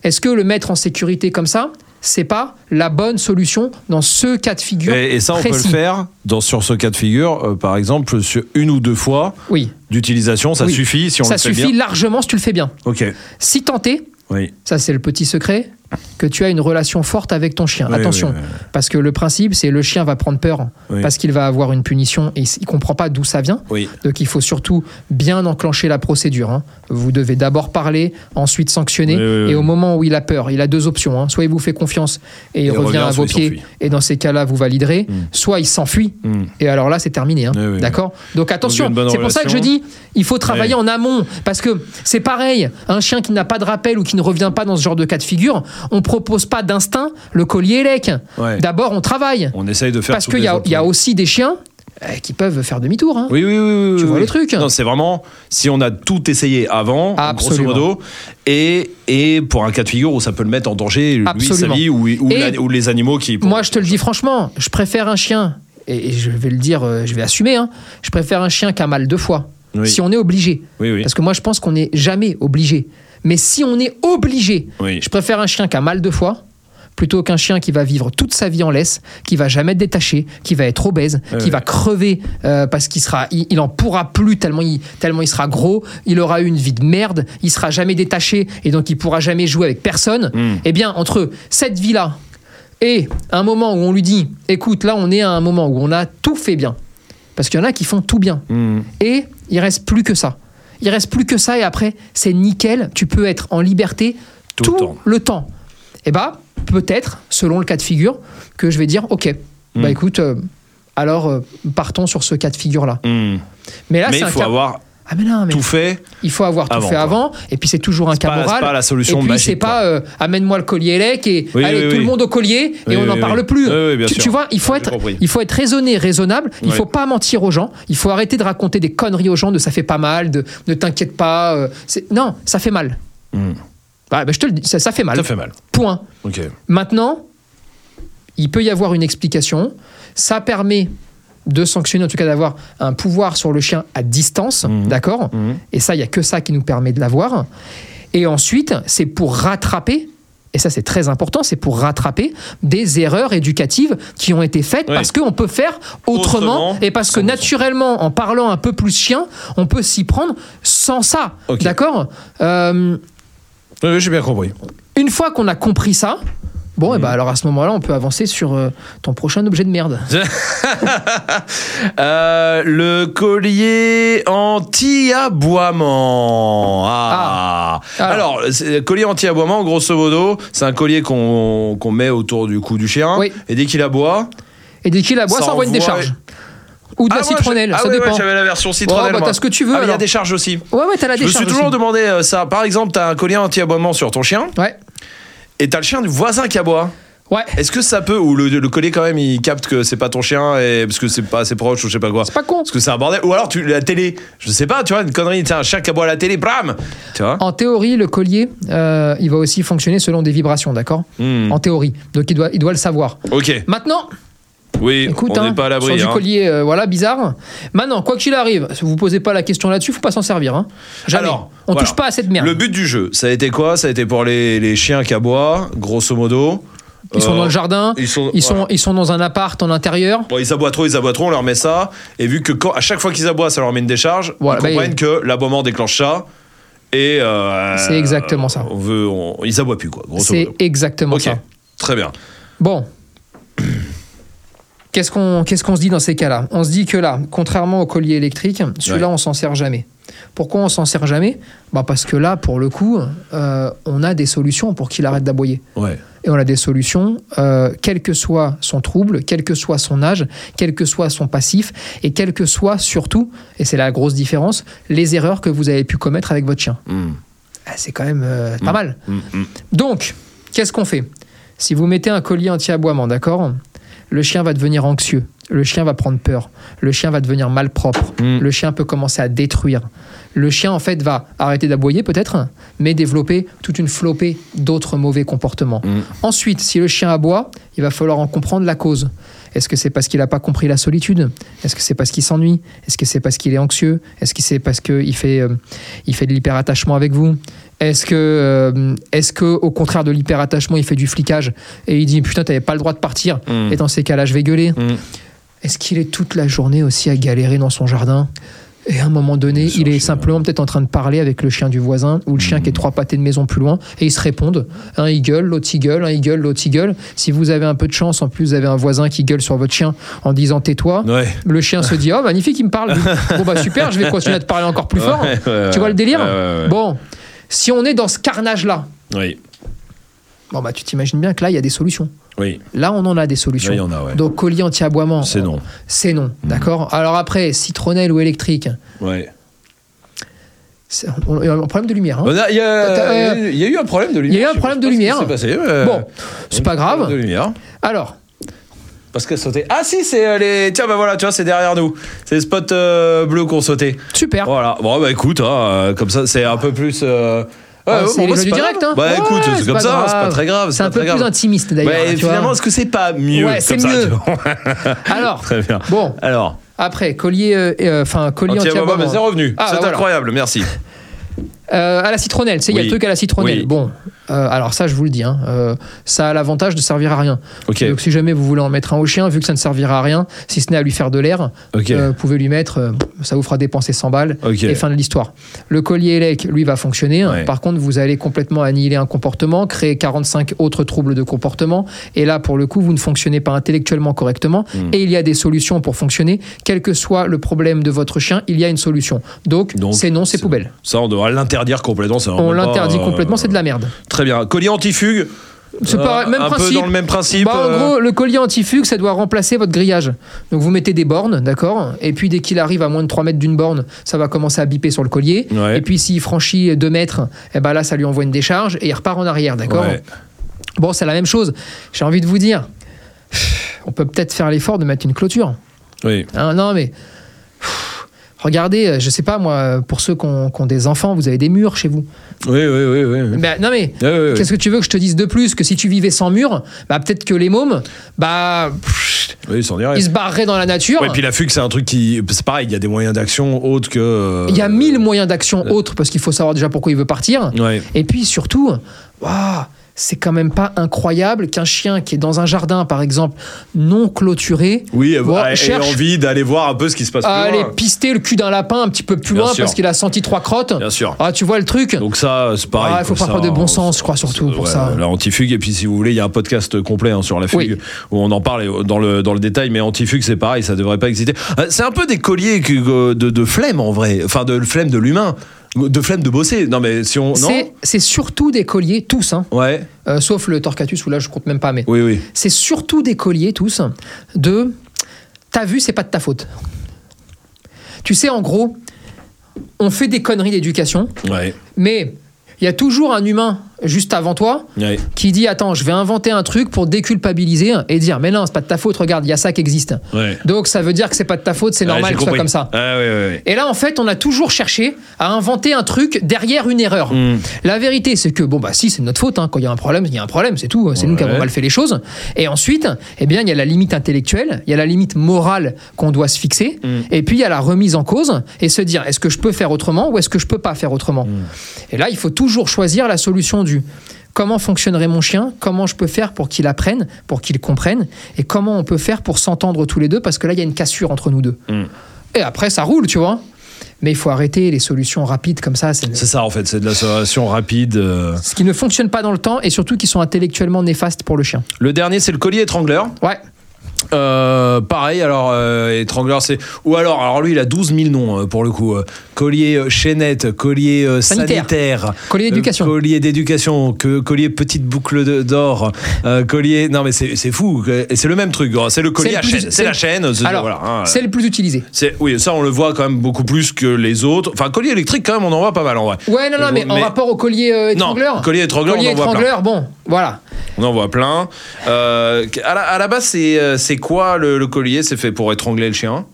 Speaker 2: Est-ce que le mettre en sécurité comme ça, c'est pas la bonne solution dans ce cas de figure
Speaker 1: Et, et ça, on peut le faire dans, sur ce cas de figure, euh, par exemple, sur une ou deux fois
Speaker 2: Oui,
Speaker 1: d'utilisation, ça
Speaker 2: Oui.
Speaker 1: suffit si on
Speaker 2: ça
Speaker 1: le fait
Speaker 2: suffit
Speaker 1: bien.
Speaker 2: largement si tu le fais bien.
Speaker 1: Ok.
Speaker 2: Si tenté,
Speaker 1: Oui.
Speaker 2: ça c'est le petit secret, que tu as une relation forte avec ton chien.
Speaker 1: Oui,
Speaker 2: Attention,
Speaker 1: oui, oui.
Speaker 2: parce que le principe c'est le chien va prendre peur parce qu'il va avoir une punition et il comprend pas d'où ça vient. Donc il faut surtout bien enclencher la procédure. hein. Vous devez d'abord parler, ensuite sanctionner. Et au moment où il a peur, il a deux options. hein. Soit il vous fait confiance et il
Speaker 1: Il
Speaker 2: revient,
Speaker 1: revient,
Speaker 2: à vos pieds. Et dans ces cas-là, vous validerez.
Speaker 1: Mm.
Speaker 2: Soit il s'enfuit.
Speaker 1: Hmm.
Speaker 2: Et alors là, c'est terminé. hein. D'accord? Donc attention, c'est pour ça que je dis, il faut travailler en amont. Parce que c'est pareil, un chien qui n'a pas de rappel ou qui ne revient pas dans ce genre de cas de figure, on propose pas d'instinct le collier élec.
Speaker 1: Ouais.
Speaker 2: D'abord, on travaille.
Speaker 1: On essaye de faire
Speaker 2: Parce qu'il y, a- y aussi des chiens euh, qui peuvent faire demi-tour. hein.
Speaker 1: Oui, oui, oui.
Speaker 2: Tu
Speaker 1: oui,
Speaker 2: vois
Speaker 1: oui.
Speaker 2: le truc
Speaker 1: Non, c'est vraiment si on a tout essayé avant, grosso modo, et, et pour un cas de figure où ça peut le mettre en danger, lui, sa vie, ou, ou,
Speaker 2: Et
Speaker 1: la- ou les animaux qui.
Speaker 2: Moi, je te le dis franchement, je préfère un chien, et je vais le dire, euh, je vais assumer, hein, je préfère un chien qu'un mâle deux fois.
Speaker 1: Oui.
Speaker 2: Si on est obligé.
Speaker 1: Oui, oui.
Speaker 2: Parce que moi, je pense qu'on n'est jamais obligé. Mais si on est obligé,
Speaker 1: Oui.
Speaker 2: je préfère un chien qu'un mâle deux fois plutôt qu'un chien qui va vivre toute sa vie en laisse, qui va jamais être détaché, qui va être obèse, qui
Speaker 1: ouais.
Speaker 2: va crever euh, parce qu'il sera, il, il en pourra plus tellement il, tellement il sera gros, il aura eu une vie de merde, il sera jamais détaché et donc il pourra jamais jouer avec personne.
Speaker 1: Mm.
Speaker 2: Eh bien, entre cette vie-là et un moment où on lui dit, écoute, là on est à un moment où on a tout fait bien, parce qu'il y en a qui font tout bien,
Speaker 1: Hmm.
Speaker 2: et il reste plus que ça. Il reste plus que ça et après c'est nickel, tu peux être en liberté
Speaker 1: Tout
Speaker 2: tout,
Speaker 1: le temps.
Speaker 2: le temps. Et bah peut-être, selon le cas de figure, que je vais dire ok, bah écoute, euh, alors euh, partons sur ce cas de figure là.
Speaker 1: Hmm.
Speaker 2: Mais là
Speaker 1: Mais
Speaker 2: c'est
Speaker 1: il
Speaker 2: un
Speaker 1: faut
Speaker 2: cas.
Speaker 1: avoir
Speaker 2: Ah mais non, mais
Speaker 1: tout fait.
Speaker 2: il faut avoir tout
Speaker 1: avant,
Speaker 2: fait
Speaker 1: quoi.
Speaker 2: avant, et puis c'est toujours un cas
Speaker 1: pas- c'est
Speaker 2: moral.
Speaker 1: pas la solution
Speaker 2: et puis c'est pas euh, amène-moi le collier élec et
Speaker 1: Oui,
Speaker 2: allez
Speaker 1: oui,
Speaker 2: tout le monde au collier et on n'en parle plus. Tu, vois, il faut
Speaker 1: J'ai
Speaker 2: être, il faut être raisonné, raisonnable. Il faut pas mentir aux gens. Il faut arrêter de raconter des conneries aux gens de ça fait pas mal, de ne t'inquiète pas. euh, non, ça fait mal. Bah, bah, je te le dis, ça, ça fait mal.
Speaker 1: Ça fait mal.
Speaker 2: Point.
Speaker 1: Ok.
Speaker 2: Maintenant, il peut y avoir une explication. Ça permet de sanctionner, en tout cas d'avoir un pouvoir sur le chien à distance,
Speaker 1: Mhm.
Speaker 2: d'accord
Speaker 1: Mhm.
Speaker 2: Et ça, il y a que ça qui nous permet de l'avoir. Et ensuite, c'est pour rattraper. Et ça, c'est très important, c'est pour rattraper des erreurs éducatives qui ont été faites parce qu'on peut faire autrement,
Speaker 1: Autrement,
Speaker 2: et parce que
Speaker 1: 100%.
Speaker 2: naturellement, en parlant un peu plus chien, on peut s'y prendre sans ça. D'accord Euh,
Speaker 1: Oui, oui, j'ai bien compris.
Speaker 2: Une fois qu'on a compris ça, bon, et ben alors à ce moment-là, on peut avancer sur euh, ton prochain objet de merde.
Speaker 1: Euh, le collier anti-aboiement. Ah.
Speaker 2: Ah.
Speaker 1: Alors, c'est- collier anti-aboiement, grosso modo, c'est un collier qu'on met autour du cou du chien.
Speaker 2: Oui.
Speaker 1: Et dès qu'il aboie.
Speaker 2: Et dès qu'il aboie,
Speaker 1: Ça
Speaker 2: ça envoie une décharge. Ou de la
Speaker 1: Ah,
Speaker 2: citronnelle,
Speaker 1: ah
Speaker 2: ça
Speaker 1: ouais, ouais,
Speaker 2: dépend.
Speaker 1: j'avais la version citronnelle.
Speaker 2: bah,
Speaker 1: moi.
Speaker 2: t'as ce que tu veux,
Speaker 1: Ah, il y a
Speaker 2: alors.
Speaker 1: des charges aussi.
Speaker 2: ouais, ouais, t'as la
Speaker 1: Je me
Speaker 2: décharge.
Speaker 1: suis toujours
Speaker 2: aussi.
Speaker 1: demandé euh, ça. Par exemple, t'as un collier anti-aboiement sur ton chien
Speaker 2: Ouais.
Speaker 1: Et t'as le chien du voisin qui aboie.
Speaker 2: Ouais.
Speaker 1: Est-ce que ça peut, ou le, le collier quand même, il capte que c'est pas ton chien et parce que c'est pas assez proche ou je sais pas quoi.
Speaker 2: C'est pas con.
Speaker 1: Parce que c'est un bordel. Ou alors tu, la télé, je sais pas, tu vois, une connerie, tiens, un chien qui aboie à la télé, bram Tu vois?
Speaker 2: En théorie, le collier, euh, il va aussi fonctionner selon des vibrations, d'accord?
Speaker 1: Hmm.
Speaker 2: En théorie. Donc il doit, il doit le savoir.
Speaker 1: Ok,
Speaker 2: Maintenant,
Speaker 1: oui,
Speaker 2: écoute,
Speaker 1: on
Speaker 2: hein,
Speaker 1: n'est pas à l'abri.
Speaker 2: du
Speaker 1: hein.
Speaker 2: collier, euh, voilà, bizarre. Maintenant, quoi qu'il arrive, si vous posez pas la question là-dessus, faut pas s'en servir. Hein. Jamais.
Speaker 1: Alors,
Speaker 2: On
Speaker 1: voilà.
Speaker 2: touche pas à cette merde.
Speaker 1: Le but du jeu, ça a été quoi? Ça a été pour les, les chiens qui aboient, grosso modo.
Speaker 2: Ils sont
Speaker 1: Euh,
Speaker 2: dans le jardin.
Speaker 1: Ils sont,
Speaker 2: Ils sont,
Speaker 1: voilà.
Speaker 2: ils sont dans un appart en intérieur.
Speaker 1: Bon, ils aboient trop, ils aboient trop, on leur met ça. Et vu que quand, à chaque fois qu'ils aboient, ça leur met une décharge,
Speaker 2: Voilà,
Speaker 1: ils
Speaker 2: bah,
Speaker 1: comprennent que l'aboiement déclenche ça. Et. euh,
Speaker 2: C'est exactement ça.
Speaker 1: On veut, on- ils aboient plus, quoi,
Speaker 2: C'est exactement ça.
Speaker 1: très bien.
Speaker 2: Bon. Qu'est-ce qu'on se dit dans ces cas-là? On se dit que là, contrairement au collier électrique, celui-là,
Speaker 1: Ouais.
Speaker 2: on s'en sert jamais. Pourquoi on s'en sert jamais? Bah Parce que là, pour le coup, euh, on a des solutions pour qu'il arrête d'aboyer.
Speaker 1: Ouais.
Speaker 2: Et on a des solutions, euh, quel que soit son trouble, quel que soit son âge, quel que soit son passif, et quel que soit surtout, et c'est la grosse différence, les erreurs que vous avez pu commettre avec votre chien.
Speaker 1: Hmm,
Speaker 2: Ah, C'est quand même euh, pas mal.
Speaker 1: hmm, hmm.
Speaker 2: Donc, qu'est-ce qu'on fait? Si vous mettez un collier anti-aboiement, d'accord? Le chien va devenir anxieux. Le chien va prendre peur. Le chien va devenir malpropre.
Speaker 1: Mm.
Speaker 2: Le chien peut commencer à détruire. Le chien, en fait, va arrêter d'aboyer peut-être, mais développer toute une flopée d'autres mauvais comportements.
Speaker 1: Mm.
Speaker 2: Ensuite, si le chien aboie, il va falloir en comprendre la cause. Est-ce que c'est parce qu'il n'a pas compris la solitude? Est-ce que c'est parce qu'il s'ennuie? Est-ce que c'est parce qu'il est anxieux? Est-ce que c'est parce qu'il fait, euh, il fait de l'hyperattachement avec vous? Est-ce que, euh, est-ce que, au contraire de l'hyperattachement, il fait du flicage et il dit putain, t'avais pas le droit de partir
Speaker 1: Mm.
Speaker 2: Et dans ces cas-là, je vais gueuler.
Speaker 1: Mm.
Speaker 2: Est-ce qu'il est toute la journée aussi à galérer dans son jardin et à un moment donné, il est simplement peut-être en train de parler avec le chien du voisin ou le chien qui est trois pâtés de maison plus loin et ils se répondent. Un il gueule, l'autre il gueule, un il gueule, l'autre il gueule. Si vous avez un peu de chance, en plus vous avez un voisin qui gueule sur votre chien en disant tais-toi,
Speaker 1: Ouais.
Speaker 2: le chien se dit oh magnifique il me parle. bon bah super, je vais continuer à te parler encore plus fort.
Speaker 1: Ouais,
Speaker 2: Tu vois le délire. Bon, si on est dans ce carnage là,
Speaker 1: Oui,
Speaker 2: bon bah tu t'imagines bien que là il y a des solutions.
Speaker 1: oui.
Speaker 2: Là on en a des solutions.
Speaker 1: Là, il y en a, ouais.
Speaker 2: Donc collier anti-aboiement,
Speaker 1: C'est non.
Speaker 2: c'est non, d'accord? Alors après citronnelle ou électrique,
Speaker 1: Ouais.
Speaker 2: il y a un problème de lumière. hein.
Speaker 1: Y,
Speaker 2: euh,
Speaker 1: il y a eu un problème de lumière.
Speaker 2: il y a eu un problème
Speaker 1: pas
Speaker 2: de lumière. Bon, c'est pas grave.
Speaker 1: De lumière.
Speaker 2: Alors,
Speaker 1: Parce qu'elle sautait. Ah si, c'est euh, les. Tiens, bah voilà, tu vois, c'est derrière nous. C'est les spots euh, bleus qu'on sautait.
Speaker 2: super.
Speaker 1: Voilà. Bon, bah écoute, hein, euh, comme ça, c'est un peu plus. euh,
Speaker 2: Ouais,
Speaker 1: ouais,
Speaker 2: c'est
Speaker 1: bon,
Speaker 2: les
Speaker 1: bah,
Speaker 2: jeux du
Speaker 1: pas
Speaker 2: direct,
Speaker 1: grave.
Speaker 2: hein.
Speaker 1: Bah
Speaker 2: Ouais,
Speaker 1: écoute, c'est comme
Speaker 2: pas
Speaker 1: ça, c'est pas très grave.
Speaker 2: C'est un peu
Speaker 1: très
Speaker 2: plus
Speaker 1: grave.
Speaker 2: intimiste d'ailleurs. Tu vois.
Speaker 1: finalement, est-ce que c'est pas mieux
Speaker 2: Ouais, c'est
Speaker 1: comme ça,
Speaker 2: mieux.
Speaker 1: tu vois
Speaker 2: Alors,
Speaker 1: Très bien.
Speaker 2: bon,
Speaker 1: Alors,
Speaker 2: après, collier, euh, euh, enfin, collier
Speaker 1: anti-aboiement,
Speaker 2: anti-aboiement.
Speaker 1: mais c'est revenu.
Speaker 2: Ah,
Speaker 1: c'est
Speaker 2: bah, voilà.
Speaker 1: incroyable, merci.
Speaker 2: Euh, à la citronnelle, tu sais, il y a le truc à la citronnelle.
Speaker 1: Oui.
Speaker 2: Bon, euh, alors ça, je vous le dis, hein, euh, ça a l'avantage de servir à rien. Donc, si jamais vous voulez en mettre un au chien, vu que ça ne servira à rien, si ce n'est à lui faire de l'air, euh, vous pouvez lui mettre, ça vous fera dépenser 100 balles et fin de l'histoire. Le collier élec, lui, va fonctionner.
Speaker 1: Ouais.
Speaker 2: Par contre, vous allez complètement annihiler un comportement, créer 45 autres troubles de comportement. Et là, pour le coup, vous ne fonctionnez pas intellectuellement correctement.
Speaker 1: Hmm.
Speaker 2: Et il y a des solutions pour fonctionner. Quel que soit le problème de votre chien, il y a une solution. Donc, c'est non, c'est poubelle.
Speaker 1: Ça, on devrait l'interdire complètement. ça,
Speaker 2: On
Speaker 1: pas,
Speaker 2: l'interdit
Speaker 1: euh,
Speaker 2: complètement, c'est de la merde.
Speaker 1: Très bien. Collier antifugue.
Speaker 2: C'est
Speaker 1: euh,
Speaker 2: pareil, même
Speaker 1: un
Speaker 2: principe.
Speaker 1: peu dans le même principe.
Speaker 2: Bah, en
Speaker 1: euh,
Speaker 2: gros, le collier antifugue, ça doit remplacer votre grillage. Donc vous mettez des bornes, d'accord Et puis dès qu'il arrive à moins de 3 mètres d'une borne, ça va commencer à biper sur le collier.
Speaker 1: Ouais.
Speaker 2: Et puis s'il franchit 2 mètres, eh ben là, ça lui envoie une décharge et il repart en arrière, d'accord
Speaker 1: Ouais.
Speaker 2: Bon, c'est la même chose. J'ai envie de vous dire, on peut peut-être faire l'effort de mettre une clôture.
Speaker 1: Oui.
Speaker 2: Hein, non, mais. Regardez, je sais pas moi, pour ceux qui ont, qui ont des enfants, vous avez des murs chez vous.
Speaker 1: Oui, oui, oui, oui.
Speaker 2: Ben, non mais. Qu'est-ce que tu veux que je te dise de plus Que si tu vivais sans mur, bah peut-être que les mômes, bah pff,
Speaker 1: Oui, s'en irait.
Speaker 2: il se barrerait dans la nature.
Speaker 1: Ouais, puis la fugue, c'est un truc qui. C'est pareil, il y a des moyens d'action autres que. euh,
Speaker 2: Il y a mille moyens d'action autres parce qu'il faut savoir déjà pourquoi il veut partir. Et puis surtout, waouh, c'est quand même pas incroyable qu'un chien qui est dans un jardin, par exemple, non clôturé,
Speaker 1: Oui,
Speaker 2: cherche
Speaker 1: envie d'aller voir un peu ce qui se passe
Speaker 2: à
Speaker 1: plus
Speaker 2: aller
Speaker 1: loin.
Speaker 2: pister le cul d'un lapin un petit peu plus
Speaker 1: Bien
Speaker 2: loin
Speaker 1: sûr.
Speaker 2: parce qu'il a senti trois crottes.
Speaker 1: Bien sûr.
Speaker 2: Ah, tu vois le truc?
Speaker 1: Donc ça, c'est pareil.
Speaker 2: Ah, il faut pas faire de bon
Speaker 1: on-
Speaker 2: sens, je crois, surtout pour
Speaker 1: ouais,
Speaker 2: ça.
Speaker 1: La antifugue, et puis si vous voulez, il y a un podcast complet hein, sur la fugue
Speaker 2: Oui.
Speaker 1: où on en parle dans le, dans le détail, mais antifugue, c'est pareil, ça devrait pas exister. Euh, C'est un peu des colliers que- de, de flemme en vrai, enfin de flemme de l'humain, de flemme de bosser. Non, mais si on. Non
Speaker 2: C'est- surtout des colliers, tous, hein,
Speaker 1: Ouais,
Speaker 2: euh, sauf le Torquatus où là je compte même pas, mais
Speaker 1: oui, oui.
Speaker 2: c'est surtout des colliers, tous, de t'as vu, c'est pas de ta faute. Tu sais, en gros, on fait des conneries d'éducation,
Speaker 1: Ouais,
Speaker 2: mais il y a toujours un humain juste avant toi qui dit Attends, je vais inventer un truc pour déculpabiliser et dire Mais non, c'est pas de ta faute, regarde, il y a ça qui existe. Donc ça veut dire que c'est pas de ta faute, c'est normal que ce soit comme ça.
Speaker 1: Ah.
Speaker 2: Et là, en fait, on a toujours cherché à inventer un truc derrière une erreur.
Speaker 1: Mm.
Speaker 2: La vérité, c'est que, bon, bah, si, c'est de notre faute. hein. Quand il y a un problème, il y a un problème, c'est tout. C'est nous qui avons mal fait les choses. Et ensuite, eh bien, il y a la limite intellectuelle, il y a la limite morale qu'on doit se fixer.
Speaker 1: Mm.
Speaker 2: Et puis, il y a la remise en cause et se dire est-ce que je peux faire autrement ou est-ce que je peux pas faire autrement?
Speaker 1: Mm.
Speaker 2: Et là, il faut toujours choisir la solution Comment fonctionnerait mon chien? Comment je peux faire pour qu'il apprenne, pour qu'il comprenne? Et comment on peut faire pour s'entendre tous les deux? Parce que là, il y a une cassure entre nous deux.
Speaker 1: Mm.
Speaker 2: Et après, ça roule, tu vois. Mais il faut arrêter les solutions rapides comme ça. C'est
Speaker 1: C'est ça en fait, c'est de la solution rapide. euh.
Speaker 2: ce qui ne fonctionne pas dans le temps et surtout qui sont intellectuellement néfastes pour le chien.
Speaker 1: Le dernier, c'est le collier étrangleur.
Speaker 2: Ouais.
Speaker 1: Euh, pareil, alors euh, étrangleur, c'est ou alors, alors lui, il a 12 000 noms euh, pour le coup. Collier chaînette, collier
Speaker 2: Sanitaire.
Speaker 1: sanitaire,
Speaker 2: Collier d'éducation.
Speaker 1: collier d'éducation, que collier petite boucle d'or, collier. Non mais c'est c'est fou. Et c'est le même truc. Oh, C'est le collier
Speaker 2: C'est
Speaker 1: la chaîne. c'est-
Speaker 2: Alors,
Speaker 1: voilà, hein,
Speaker 2: c'est le plus utilisé.
Speaker 1: c'est- oui, ça on le voit quand même beaucoup plus que les autres. Enfin, collier électrique quand même, on en voit pas mal en vrai.
Speaker 2: Ouais, non, non, mais, en
Speaker 1: Mais-
Speaker 2: rapport au collier euh,
Speaker 1: Non,
Speaker 2: étrangleur.
Speaker 1: collier étrangleur,
Speaker 2: collier
Speaker 1: on en voit plein.
Speaker 2: étrangleur, bon, voilà.
Speaker 1: On en voit plein. À, la, à la base, c'est quoi le, le collier? C'est fait pour étrangler le chien?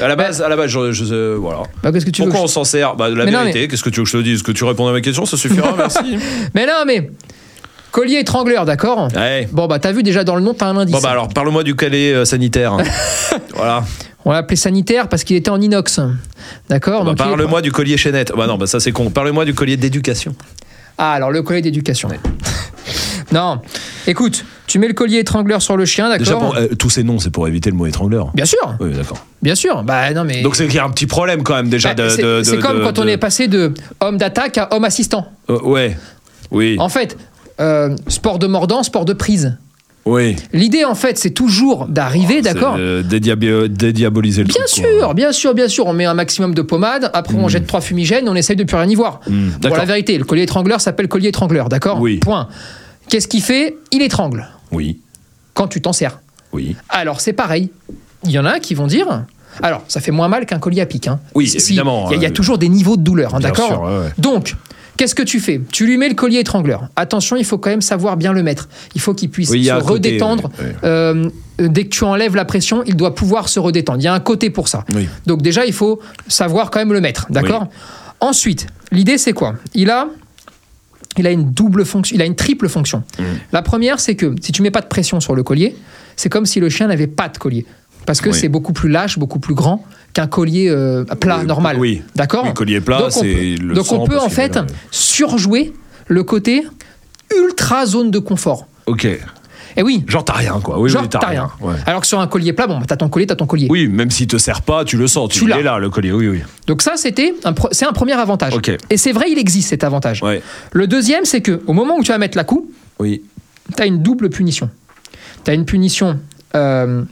Speaker 1: À la base, à la base, je, je- euh, voilà.
Speaker 2: Bah, qu'est-ce que tu
Speaker 1: Pourquoi on s'en sert? Bah, de la
Speaker 2: Mais
Speaker 1: vérité. Qu'est-ce que tu veux que je te dise? Que tu réponds à ma question, ça suffira. merci.
Speaker 2: Mais non, mais collier étrangleur, d'accord?
Speaker 1: Ouais.
Speaker 2: Bon, bah, t'as vu déjà dans le nom, t'as un indice.
Speaker 1: Bon bah alors, parle-moi du collier euh, sanitaire. voilà.
Speaker 2: On l'a appelé sanitaire parce qu'il était en inox. D'accord?
Speaker 1: Bah,
Speaker 2: est-
Speaker 1: parle-moi du collier chaînette. Bah non, bah ça c'est con. Parle-moi du collier d'éducation.
Speaker 2: Ah, alors le collier d'éducation. non, écoute, tu mets le collier étrangleur sur le chien,
Speaker 1: Déjà,
Speaker 2: d'accord
Speaker 1: pour- euh, tous ces noms, c'est pour éviter le mot étrangleur.
Speaker 2: Bien sûr,
Speaker 1: Oui, d'accord.
Speaker 2: bien sûr. Bah non, mais.
Speaker 1: Donc c'est qu'il y a un petit problème quand même déjà
Speaker 2: Bah,
Speaker 1: de.
Speaker 2: c'est
Speaker 1: de-
Speaker 2: c'est
Speaker 1: de-
Speaker 2: comme
Speaker 1: de-
Speaker 2: quand on
Speaker 1: de-
Speaker 2: est passé de homme d'attaque à homme assistant.
Speaker 1: Euh, ouais. Oui.
Speaker 2: En fait, euh, sport de mordant, sport de prise.
Speaker 1: Oui.
Speaker 2: L'idée, en fait, c'est toujours d'arriver, d'accord
Speaker 1: C'est, euh, dédiabi- dédiaboliser le
Speaker 2: Bien
Speaker 1: truc, quoi.
Speaker 2: sûr, bien sûr, bien sûr. On met un maximum de pommade, après on jette trois fumigènes, on essaye de plus rien y voir.
Speaker 1: Hmm,
Speaker 2: Pour
Speaker 1: d'accord.
Speaker 2: la vérité, le collier étrangleur s'appelle collier étrangleur, d'accord
Speaker 1: Oui.
Speaker 2: Point. Qu'est-ce qu'il fait? Il étrangle
Speaker 1: Oui.
Speaker 2: quand tu t'en sers.
Speaker 1: Oui.
Speaker 2: Alors c'est pareil. Il y en a qui vont dire. Alors, ça fait moins mal qu'un collier à pic. hein.
Speaker 1: Oui,
Speaker 2: Si-
Speaker 1: évidemment,
Speaker 2: Il y a- il y, a
Speaker 1: euh,
Speaker 2: toujours des niveaux de douleur, hein, d'accord
Speaker 1: ouais.
Speaker 2: Donc, qu'est-ce que tu fais? Tu lui mets le collier étrangleur. Attention, il faut quand même savoir bien le mettre. Il faut qu'il puisse
Speaker 1: Oui,
Speaker 2: se
Speaker 1: côté,
Speaker 2: redétendre.
Speaker 1: oui, oui.
Speaker 2: Euh, euh, dès que tu enlèves la pression, il doit pouvoir se redétendre. Il y a un côté pour ça. Donc déjà, il faut savoir quand même le mettre, d'accord Ensuite, l'idée c'est quoi? Il a il a une double fonction, il a une triple fonction.
Speaker 1: Mm.
Speaker 2: La première, c'est que si tu mets pas de pression sur le collier, c'est comme si le chien n'avait pas de collier. Parce que
Speaker 1: Oui.
Speaker 2: c'est beaucoup plus lâche, beaucoup plus grand qu'un collier euh, plat, normal.
Speaker 1: oui.
Speaker 2: D'accord
Speaker 1: Oui, collier plat,
Speaker 2: Donc on
Speaker 1: c'est
Speaker 2: peut-
Speaker 1: le
Speaker 2: Donc on peut en fait surjouer le côté ultra zone de confort.
Speaker 1: Ok.
Speaker 2: Et oui,
Speaker 1: Genre t'as rien quoi. Oui,
Speaker 2: genre
Speaker 1: oui,
Speaker 2: t'as rien.
Speaker 1: Ouais.
Speaker 2: Alors que sur un collier plat, bon, bah, t'as ton collier, t'as ton collier.
Speaker 1: Oui, même s'il te sert pas, tu le sens. Tu,
Speaker 2: Tu l'as.
Speaker 1: l'es là, le collier. Oui, oui.
Speaker 2: Donc ça, c'était c'est un premier avantage. Et c'est vrai, il existe cet avantage.
Speaker 1: Ouais.
Speaker 2: Le deuxième, c'est que au moment où tu vas mettre la coup,
Speaker 1: Oui.
Speaker 2: tu as une double punition. Tu as une punition. Euh,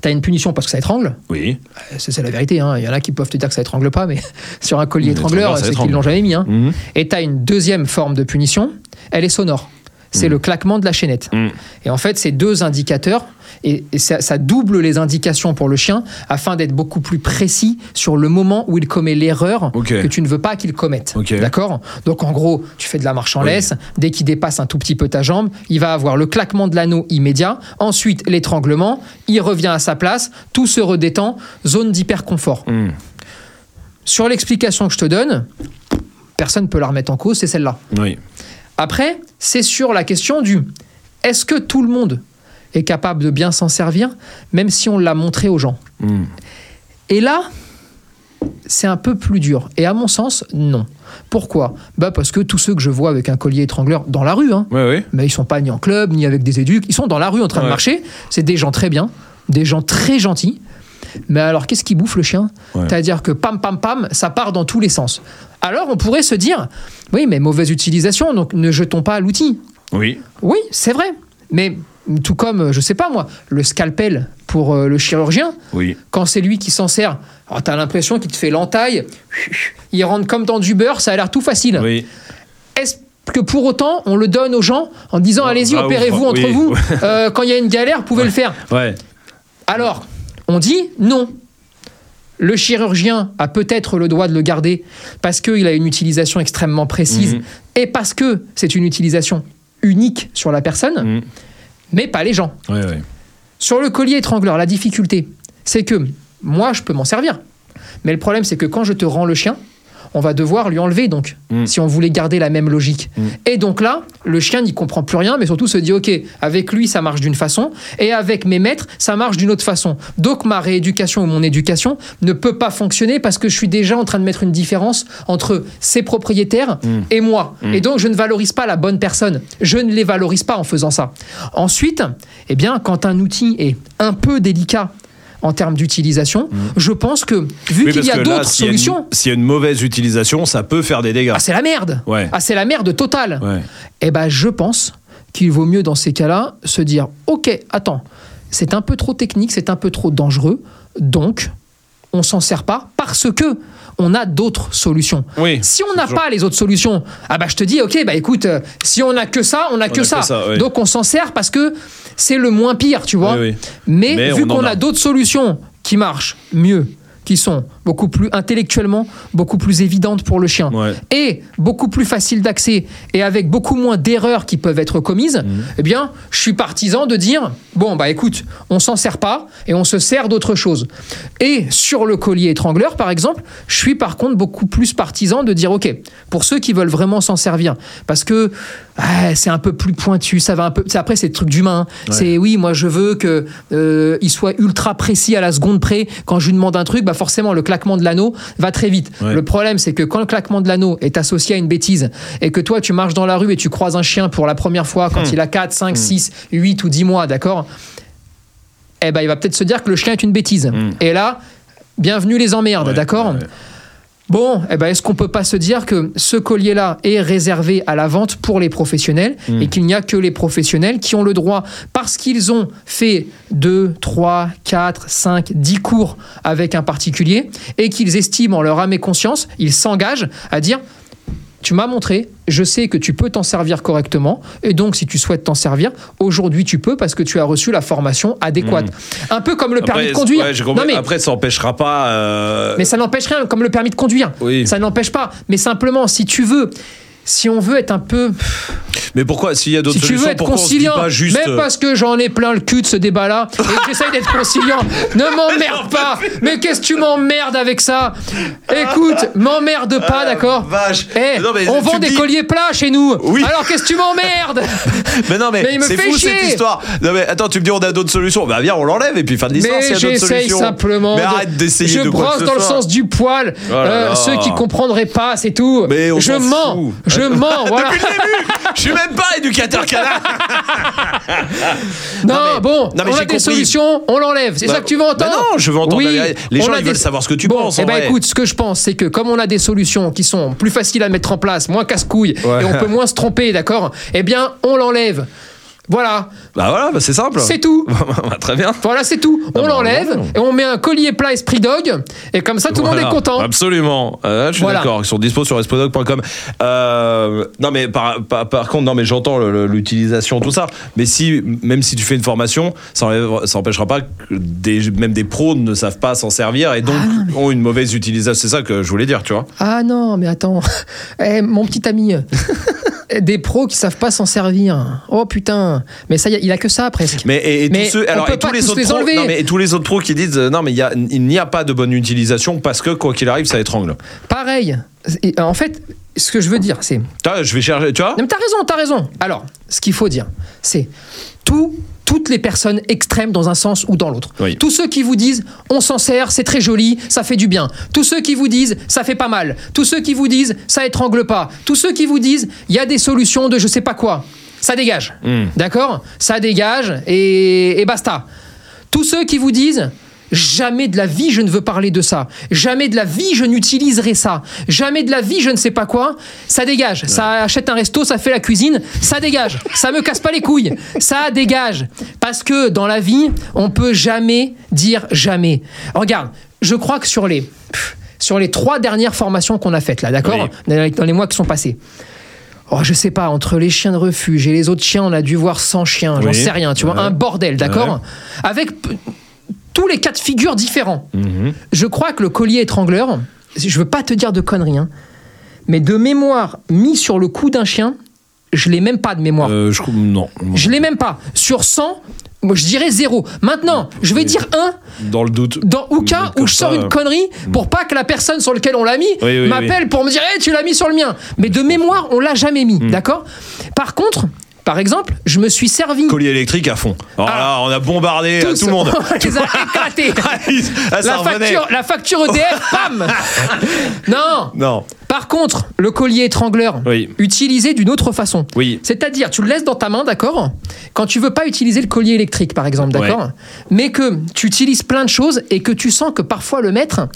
Speaker 2: T'as une punition parce que ça étrangle,
Speaker 1: Oui.
Speaker 2: Euh, c'est la vérité. hein. Il y en a qui peuvent te dire que ça étrangle pas, mais sur un collier étrangleur, c'est qu'ils l'ont jamais mis. hein.
Speaker 1: Mhm.
Speaker 2: Et tu as une deuxième forme de punition, elle est sonore. C'est le claquement de la chaînette.
Speaker 1: Mm.
Speaker 2: Et en fait, c'est deux indicateurs, et, et ça, ça double les indications pour le chien afin d'être beaucoup plus précis sur le moment où il commet l'erreur que tu ne veux pas qu'il commette. D'accord? Donc en gros, tu fais de la marche en
Speaker 1: Oui.
Speaker 2: laisse, dès qu'il dépasse un tout petit peu ta jambe, il va avoir le claquement de l'anneau immédiat, ensuite l'étranglement, il revient à sa place, tout se redétend, zone d'hyperconfort.
Speaker 1: Mm.
Speaker 2: Sur l'explication que je te donne, personne ne peut la remettre en cause, c'est celle-là.
Speaker 1: Oui.
Speaker 2: Après, c'est sur la question du est-ce que tout le monde est capable de bien s'en servir, même si on l'a montré aux gens?
Speaker 1: Hmm.
Speaker 2: Et là, c'est un peu plus dur. Et à mon sens, non. Pourquoi? Bah Parce que tous ceux que je vois avec un collier étrangleur dans la rue, hein,
Speaker 1: Ouais,
Speaker 2: mais ils sont pas ni en club, ni avec des éduques, ils sont dans la rue en train de marcher. C'est des gens très bien, des gens très gentils. Mais alors, qu'est-ce qui bouffe le chien
Speaker 1: Ouais.
Speaker 2: C'est-à-dire que pam, pam, pam, ça part dans tous les sens. Alors, on pourrait se dire, oui, mais mauvaise utilisation, donc ne jetons pas l'outil.
Speaker 1: Oui.
Speaker 2: Oui, c'est vrai. Mais tout comme, je sais pas moi, le scalpel pour euh, le chirurgien,
Speaker 1: Oui.
Speaker 2: quand c'est lui qui s'en sert, alors t'as l'impression qu'il te fait l'entaille, il rentre comme dans du beurre, ça a l'air tout facile.
Speaker 1: Oui.
Speaker 2: Est-ce que pour autant on le donne aux gens en disant
Speaker 1: Bah,
Speaker 2: allez-y,
Speaker 1: bah,
Speaker 2: opérez-vous entre
Speaker 1: oui.
Speaker 2: vous, Euh, quand il y a une galère, vous pouvez le faire
Speaker 1: Ouais.
Speaker 2: Alors, on dit non. Le chirurgien a peut-être le droit de le garder parce qu'il a une utilisation extrêmement précise
Speaker 1: Mhm.
Speaker 2: et parce que c'est une utilisation unique sur la personne,
Speaker 1: Mhm.
Speaker 2: mais pas les gens.
Speaker 1: Ouais, ouais.
Speaker 2: Sur le collier étrangleur, la difficulté, c'est que moi, je peux m'en servir. Mais le problème, c'est que quand je te rends le chien, on va devoir lui enlever, donc,
Speaker 1: Mm.
Speaker 2: si on voulait garder la même logique.
Speaker 1: Mm.
Speaker 2: Et donc là, le chien n'y comprend plus rien, mais surtout se dit, OK, avec lui, ça marche d'une façon, et avec mes maîtres, ça marche d'une autre façon. Donc ma rééducation ou mon éducation ne peut pas fonctionner parce que je suis déjà en train de mettre une différence entre ses propriétaires
Speaker 1: Mm.
Speaker 2: et moi. Et donc, je ne valorise pas la bonne personne. Je ne les valorise pas en faisant ça. Ensuite, eh bien, quand un outil est un peu délicat en termes d'utilisation, je pense que, vu.
Speaker 1: Oui,
Speaker 2: qu'il y a d'autres solutions,
Speaker 1: S'il y a une mauvaise utilisation, ça peut faire des dégâts.
Speaker 2: ah, c'est la merde.
Speaker 1: Ouais.
Speaker 2: Ah, c'est la merde totale.
Speaker 1: Ouais.
Speaker 2: Eh ben, je pense qu'il vaut mieux dans ces cas-là se dire Ok, attends, c'est un peu trop technique, c'est un peu trop dangereux, donc on s'en sert pas parce que on a d'autres solutions.
Speaker 1: Oui,
Speaker 2: Si on n'a
Speaker 1: toujours-
Speaker 2: pas les autres solutions, ah bah je te dis ok, bah écoute, euh, si on a que ça, on a que ça.
Speaker 1: que ça, ouais.
Speaker 2: Donc on s'en sert parce que c'est le moins pire, tu vois.
Speaker 1: Oui.
Speaker 2: Mais,
Speaker 1: Mais
Speaker 2: vu qu'on
Speaker 1: a.
Speaker 2: a d'autres solutions qui marchent mieux, qui sont beaucoup plus intellectuellement, beaucoup plus évidentes pour le chien,
Speaker 1: Ouais.
Speaker 2: et beaucoup plus faciles d'accès, et avec beaucoup moins d'erreurs qui peuvent être commises,
Speaker 1: Mhm.
Speaker 2: eh bien, je suis partisan de dire, bon, bah écoute, on s'en sert pas, et on se sert d'autre chose. Et sur le collier étrangleur, par exemple, je suis par contre beaucoup plus partisan de dire, ok, pour ceux qui veulent vraiment s'en servir, parce que ah, c'est un peu plus pointu, ça va un peu. Après, c'est le truc d'humain. hein. C'est oui, moi je veux que euh, il soit ultra précis à la seconde près. Quand je lui demande un truc, bah forcément le claquement de l'anneau va très vite.
Speaker 1: Ouais.
Speaker 2: Le problème, c'est que quand le claquement de l'anneau est associé à une bêtise et que toi tu marches dans la rue et tu croises un chien pour la première fois quand il a 4, 5, 6, 8 ou 10 mois, d'accord Eh ben il va peut-être se dire que le chien est une bêtise. Et là, bienvenue les emmerdes,
Speaker 1: Ouais,
Speaker 2: d'accord
Speaker 1: ouais.
Speaker 2: Bon, eh ben, est-ce qu'on peut pas se dire que ce collier-là est réservé à la vente pour les professionnels et qu'il n'y a que les professionnels qui ont le droit, parce qu'ils ont fait 2, 3, 4, 5, 10 cours avec un particulier et qu'ils estiment en leur âme et conscience, ils s'engagent à dire tu m'as montré, je sais que tu peux t'en servir correctement, et donc si tu souhaites t'en servir, aujourd'hui tu peux parce que tu as reçu la formation adéquate. Un peu comme le permis de conduire.
Speaker 1: ouais.
Speaker 2: Non, mais-
Speaker 1: Après, ça n'empêchera pas. euh,
Speaker 2: mais ça n'empêche rien, comme le permis de conduire.
Speaker 1: Oui.
Speaker 2: Ça n'empêche pas. Mais simplement, si tu veux, si on veut être un peu.
Speaker 1: Mais pourquoi S'il y a d'autres
Speaker 2: Si tu
Speaker 1: solutions,
Speaker 2: veux être
Speaker 1: pourquoi on se dit
Speaker 2: conciliant,
Speaker 1: pas juste.
Speaker 2: même parce que j'en ai plein le cul de ce débat-là, et que j'essaye d'être conciliant, ne m'emmerde pas Mais qu'est-ce que tu m'emmerdes avec ça? Écoute, m'emmerde pas,
Speaker 1: Ah,
Speaker 2: d'accord?
Speaker 1: vache.
Speaker 2: Eh,
Speaker 1: Non, mais
Speaker 2: on
Speaker 1: tu
Speaker 2: vend des
Speaker 1: dis-
Speaker 2: colliers plats chez nous
Speaker 1: Oui.
Speaker 2: Alors qu'est-ce que tu m'emmerdes?
Speaker 1: Mais non, mais,
Speaker 2: Mais il me
Speaker 1: c'est
Speaker 2: fait
Speaker 1: fou
Speaker 2: chier.
Speaker 1: cette histoire. Non, mais attends, tu me dis on a d'autres solutions. Bah viens, on l'enlève et puis fin de l'histoire
Speaker 2: Mais
Speaker 1: s'il y a d'autres
Speaker 2: j'essaye
Speaker 1: solutions.
Speaker 2: simplement.
Speaker 1: Mais
Speaker 2: de-
Speaker 1: arrête d'essayer
Speaker 2: Je
Speaker 1: de
Speaker 2: brosse dans le sens du poil.
Speaker 1: Oh là
Speaker 2: Euh, ceux qui comprendraient pas, c'est tout.
Speaker 1: Mais on
Speaker 2: je mens. Je mens. Voilà.
Speaker 1: Depuis le début, je suis même pas éducateur canin.
Speaker 2: Non,
Speaker 1: mais-
Speaker 2: bon,
Speaker 1: non, mais
Speaker 2: on a des
Speaker 1: compris.
Speaker 2: solutions, on l'enlève. C'est
Speaker 1: Bah,
Speaker 2: ça que tu veux entendre
Speaker 1: bah non, je veux entendre
Speaker 2: Oui.
Speaker 1: Les gens,
Speaker 2: a
Speaker 1: ils veulent savoir ce que tu
Speaker 2: Bon,
Speaker 1: penses,
Speaker 2: Eh
Speaker 1: en
Speaker 2: ben écoute, ce que je pense, c'est que comme on a des solutions qui sont plus faciles à mettre en place, moins casse-couilles,
Speaker 1: Ouais.
Speaker 2: et on peut moins se tromper, d'accord? Eh bien, on l'enlève. Voilà,
Speaker 1: Bah voilà, bah c'est simple.
Speaker 2: c'est tout.
Speaker 1: Bah, Très bien.
Speaker 2: Voilà, c'est tout. On
Speaker 1: bah,
Speaker 2: l'enlève et on met un collier plat Esprit Dog, et comme ça, tout le monde est content.
Speaker 1: Absolument. Euh, je suis
Speaker 2: Voilà.
Speaker 1: d'accord. Ils sont dispo sur espodoc.com. Euh, non, mais par, par, par contre, non, mais j'entends l'utilisation, tout ça. Mais si, même si tu fais une formation, ça, enlève- ça empêchera pas que des, même des pros ne savent pas s'en servir et donc
Speaker 2: Ah,
Speaker 1: ont une mauvaise utilisation. C'est ça que je voulais dire, tu vois.
Speaker 2: Ah non, mais attends. Eh, mon petit ami. Des pros qui savent pas s'en servir. Oh putain. Mais ça, il a que ça presque.
Speaker 1: Mais et, et
Speaker 2: Mais
Speaker 1: tous ceux, alors et tous les
Speaker 2: tous
Speaker 1: autres
Speaker 2: les
Speaker 1: pros,
Speaker 2: enlever.
Speaker 1: non, mais et tous les autres pros qui disent euh, non mais il y a, il n'y a pas de bonne utilisation parce que quoi qu'il arrive ça étrangle.
Speaker 2: Pareil. Et, en fait, ce que je veux dire, c'est
Speaker 1: je vais chercher, tu vois?
Speaker 2: Non, mais t'as raison, t'as raison. Alors, ce qu'il faut dire, c'est tout toutes les personnes extrêmes dans un sens ou dans l'autre.
Speaker 1: Oui.
Speaker 2: Tous ceux qui vous disent on s'en sert, c'est très joli, ça fait du bien. Tous ceux qui vous disent ça fait pas mal. Tous ceux qui vous disent ça étrangle pas. Tous ceux qui vous disent il y a des solutions de je sais pas quoi. Ça dégage. D'accord? Ça dégage et, et basta. Tous ceux qui vous disent Jamais de la vie je ne veux parler de ça. Jamais de la vie je n'utiliserai ça. Jamais de la vie je ne sais pas quoi. Ça dégage. Ça achète un resto, ça fait la cuisine. Ça dégage. Ça me casse pas les couilles. Ça dégage. Parce que dans la vie, on peut jamais dire jamais. Regarde, je crois que sur les, pff, sur les trois dernières formations qu'on a faites là, d'accord dans, dans les mois qui sont passés. Oh, je sais pas, entre les chiens de refuge et les autres chiens, on a dû voir 100 chiens, j'en
Speaker 1: Oui.
Speaker 2: sais rien, tu vois,
Speaker 1: Ouais.
Speaker 2: un bordel, d'accord Avec tous les cas de figure différents.
Speaker 1: Mhm.
Speaker 2: Je crois que le collier étrangleur, je veux pas te dire de conneries, hein, mais de mémoire mis sur le cou d'un chien, je l'ai même pas de mémoire.
Speaker 1: Euh, je, non.
Speaker 2: Je l'ai même pas. Sur 100, moi je dirais zéro. Maintenant, je vais dire un
Speaker 1: Dans le doute.
Speaker 2: dans au cas
Speaker 1: Comme
Speaker 2: où je sors
Speaker 1: ça,
Speaker 2: une connerie pour pas que la personne sur laquelle on l'a mis
Speaker 1: Oui, oui,
Speaker 2: m'appelle pour me dire hey, tu l'as mis sur le mien. Mais de mémoire, on l'a jamais mis,
Speaker 1: Hmm.
Speaker 2: d'accord? Par contre, par exemple, je me suis servi
Speaker 1: Collier électrique à fond. Alors
Speaker 2: Ah.
Speaker 1: là, on a bombardé euh, tout le monde.
Speaker 2: on les a éclatés.
Speaker 1: Ah,
Speaker 2: la, facture, la facture EDF, bam Non
Speaker 1: Non.
Speaker 2: Par contre, le collier étrangleur,
Speaker 1: Oui.
Speaker 2: utilisé d'une autre façon.
Speaker 1: Oui.
Speaker 2: C'est-à-dire, tu le laisses dans ta main, d'accord Quand tu veux pas utiliser le collier électrique, par exemple, d'accord Mais que tu utilises plein de choses et que tu sens que parfois le maître,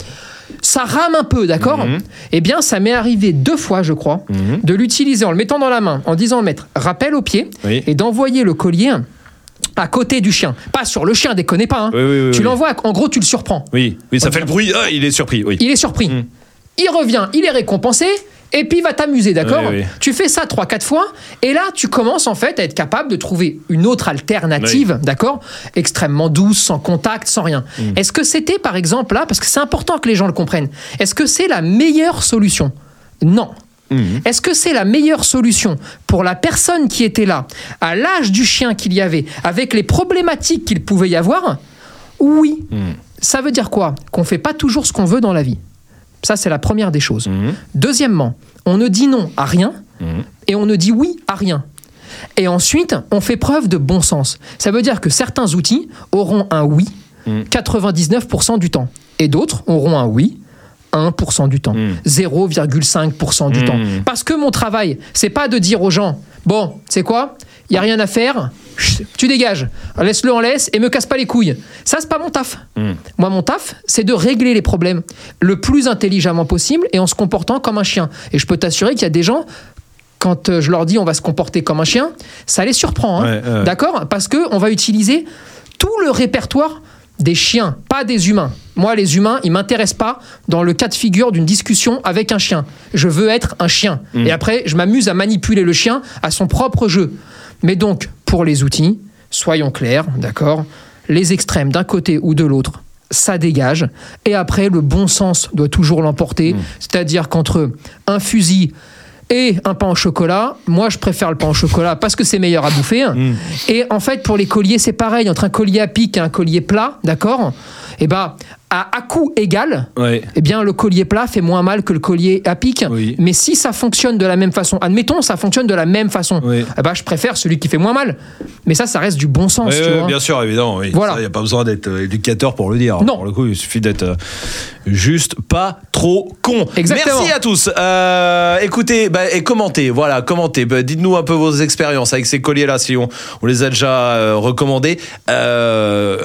Speaker 2: ça rame un peu, d'accord
Speaker 1: Mhm.
Speaker 2: Eh bien, ça m'est arrivé deux fois, je crois, de l'utiliser en le mettant dans la main, en disant au maître, rappel au pied,
Speaker 1: Oui.
Speaker 2: et d'envoyer le collier à côté du chien. Pas sur le chien, déconnez pas. hein.
Speaker 1: Oui, oui, oui,
Speaker 2: tu l'envoies, en gros, tu le surprends.
Speaker 1: Oui, oui, ça fait le bruit. Ah, il est surpris. Oui.
Speaker 2: Il est surpris.
Speaker 1: Mm.
Speaker 2: Il revient, il est récompensé, et puis il va t'amuser, d'accord
Speaker 1: Oui, oui.
Speaker 2: Tu fais ça 3-4 fois, et là, tu commences en fait à être capable de trouver une autre alternative, d'accord Extrêmement douce, sans contact, sans rien.
Speaker 1: Mm.
Speaker 2: Est-ce que c'était, par exemple, là, parce que c'est important que les gens le comprennent, est-ce que c'est la meilleure solution? Non.
Speaker 1: Mhm.
Speaker 2: Est-ce que c'est la meilleure solution pour la personne qui était là, à l'âge du chien qu'il y avait, avec les problématiques qu'il pouvait y avoir? Oui.
Speaker 1: Mhm.
Speaker 2: Ça veut dire quoi? Qu'on fait pas toujours ce qu'on veut dans la vie. Ça, c'est la première des choses.
Speaker 1: Mhm.
Speaker 2: Deuxièmement, on ne dit non à rien
Speaker 1: Mhm.
Speaker 2: et on ne dit oui à rien. Et ensuite, on fait preuve de bon sens. Ça veut dire que certains outils auront un oui
Speaker 1: Mhm.
Speaker 2: 99% du temps et d'autres auront un oui 1% du temps,
Speaker 1: Mhm.
Speaker 2: 0,5% du
Speaker 1: Mhm.
Speaker 2: temps. Parce que mon travail, c'est pas de dire aux gens, bon, c'est quoi? Il y a rien à faire, chut, tu dégages, laisse-le en laisse et me casse pas les couilles. Ça, c'est pas mon taf.
Speaker 1: Mhm.
Speaker 2: Moi, mon taf, c'est de régler les problèmes le plus intelligemment possible et en se comportant comme un chien. Et je peux t'assurer qu'il y a des gens, quand euh, je leur dis on va se comporter comme un chien, ça les surprend. hein.
Speaker 1: Ouais, ouais.
Speaker 2: D'accord? Parce qu'on va utiliser tout le répertoire des chiens, pas des humains. Moi, les humains, ils m'intéressent pas dans le cas de figure d'une discussion avec un chien. Je veux être un chien.
Speaker 1: Mm.
Speaker 2: Et après, je m'amuse à manipuler le chien à son propre jeu. Mais donc, pour les outils, soyons clairs, d'accord Les extrêmes d'un côté ou de l'autre, ça dégage. Et après, le bon sens doit toujours l'emporter. C'est-à-dire qu'entre un fusil et un pain au chocolat, moi je préfère le pain au chocolat parce que c'est meilleur à bouffer. Et en fait, pour les colliers, c'est pareil. Entre un collier à pic et un collier plat, d'accord Et ben, à, à coût égal,
Speaker 1: Ouais.
Speaker 2: eh bien, le collier plat fait moins mal que le collier à pic.
Speaker 1: Oui.
Speaker 2: Mais si ça fonctionne de la même façon, admettons, ça fonctionne de la même façon,
Speaker 1: Oui.
Speaker 2: eh ben, je préfère celui qui fait moins mal. Mais ça, ça reste du bon sens, tu vois.
Speaker 1: bien sûr, évidemment. Oui.
Speaker 2: Voilà.
Speaker 1: Il n'y a pas besoin d'être euh, éducateur pour le dire.
Speaker 2: Non.
Speaker 1: Pour le coup, il suffit d'être euh, juste pas trop con.
Speaker 2: Exactement.
Speaker 1: Merci à tous. Euh, écoutez bah, et commentez. Voilà, commentez. Bah, Dites-nous un peu vos expériences avec ces colliers-là, si on, on les a déjà euh, recommandés. Euh,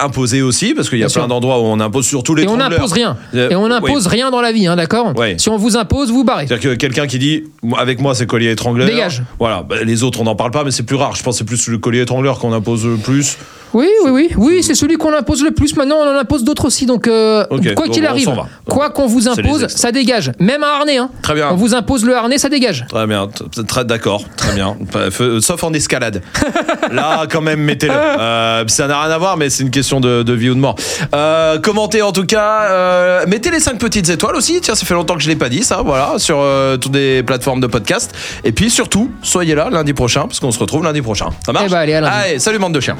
Speaker 1: imposés aussi, parce qu'il y a
Speaker 2: Bien
Speaker 1: plein d'endroits où on impose surtout les
Speaker 2: Et on n'impose rien.
Speaker 1: Euh,
Speaker 2: Et on
Speaker 1: oui.
Speaker 2: n'impose rien dans la vie, hein, d'accord. Si on vous impose, vous barrez.
Speaker 1: C'est-à-dire que quelqu'un qui dit avec moi c'est collier étrangleur.
Speaker 2: Dégage.
Speaker 1: Voilà, bah, les autres on n'en parle pas, mais c'est plus rare. Je pense que c'est plus le collier étrangleur qu'on impose le plus.
Speaker 2: Oui, oui, oui. Oui, c'est celui qu'on impose le plus. Maintenant, on en impose d'autres aussi. Donc, euh, quoi qu'il arrive, quoi qu'on vous impose, ça dégage. Même un harnais. Hein.
Speaker 1: Très bien.
Speaker 2: On vous impose le harnais, ça dégage.
Speaker 1: Très bien, d'accord, très bien. Fe- Sauf en escalade. Là, quand même, mettez-le. Euh, ça n'a rien à voir, mais c'est une question de, de vie ou de mort. Euh, commentez en tout cas. euh, mettez les 5 petites étoiles aussi. Tiens, ça fait longtemps que je l'ai pas dit, ça. Voilà, sur euh, toutes les plateformes de podcast. Et puis surtout, soyez là lundi prochain, parce qu'on se retrouve lundi prochain. Ça marche
Speaker 2: Eh ben, allez, à lundi.
Speaker 1: Allez, salut, bande de chiens.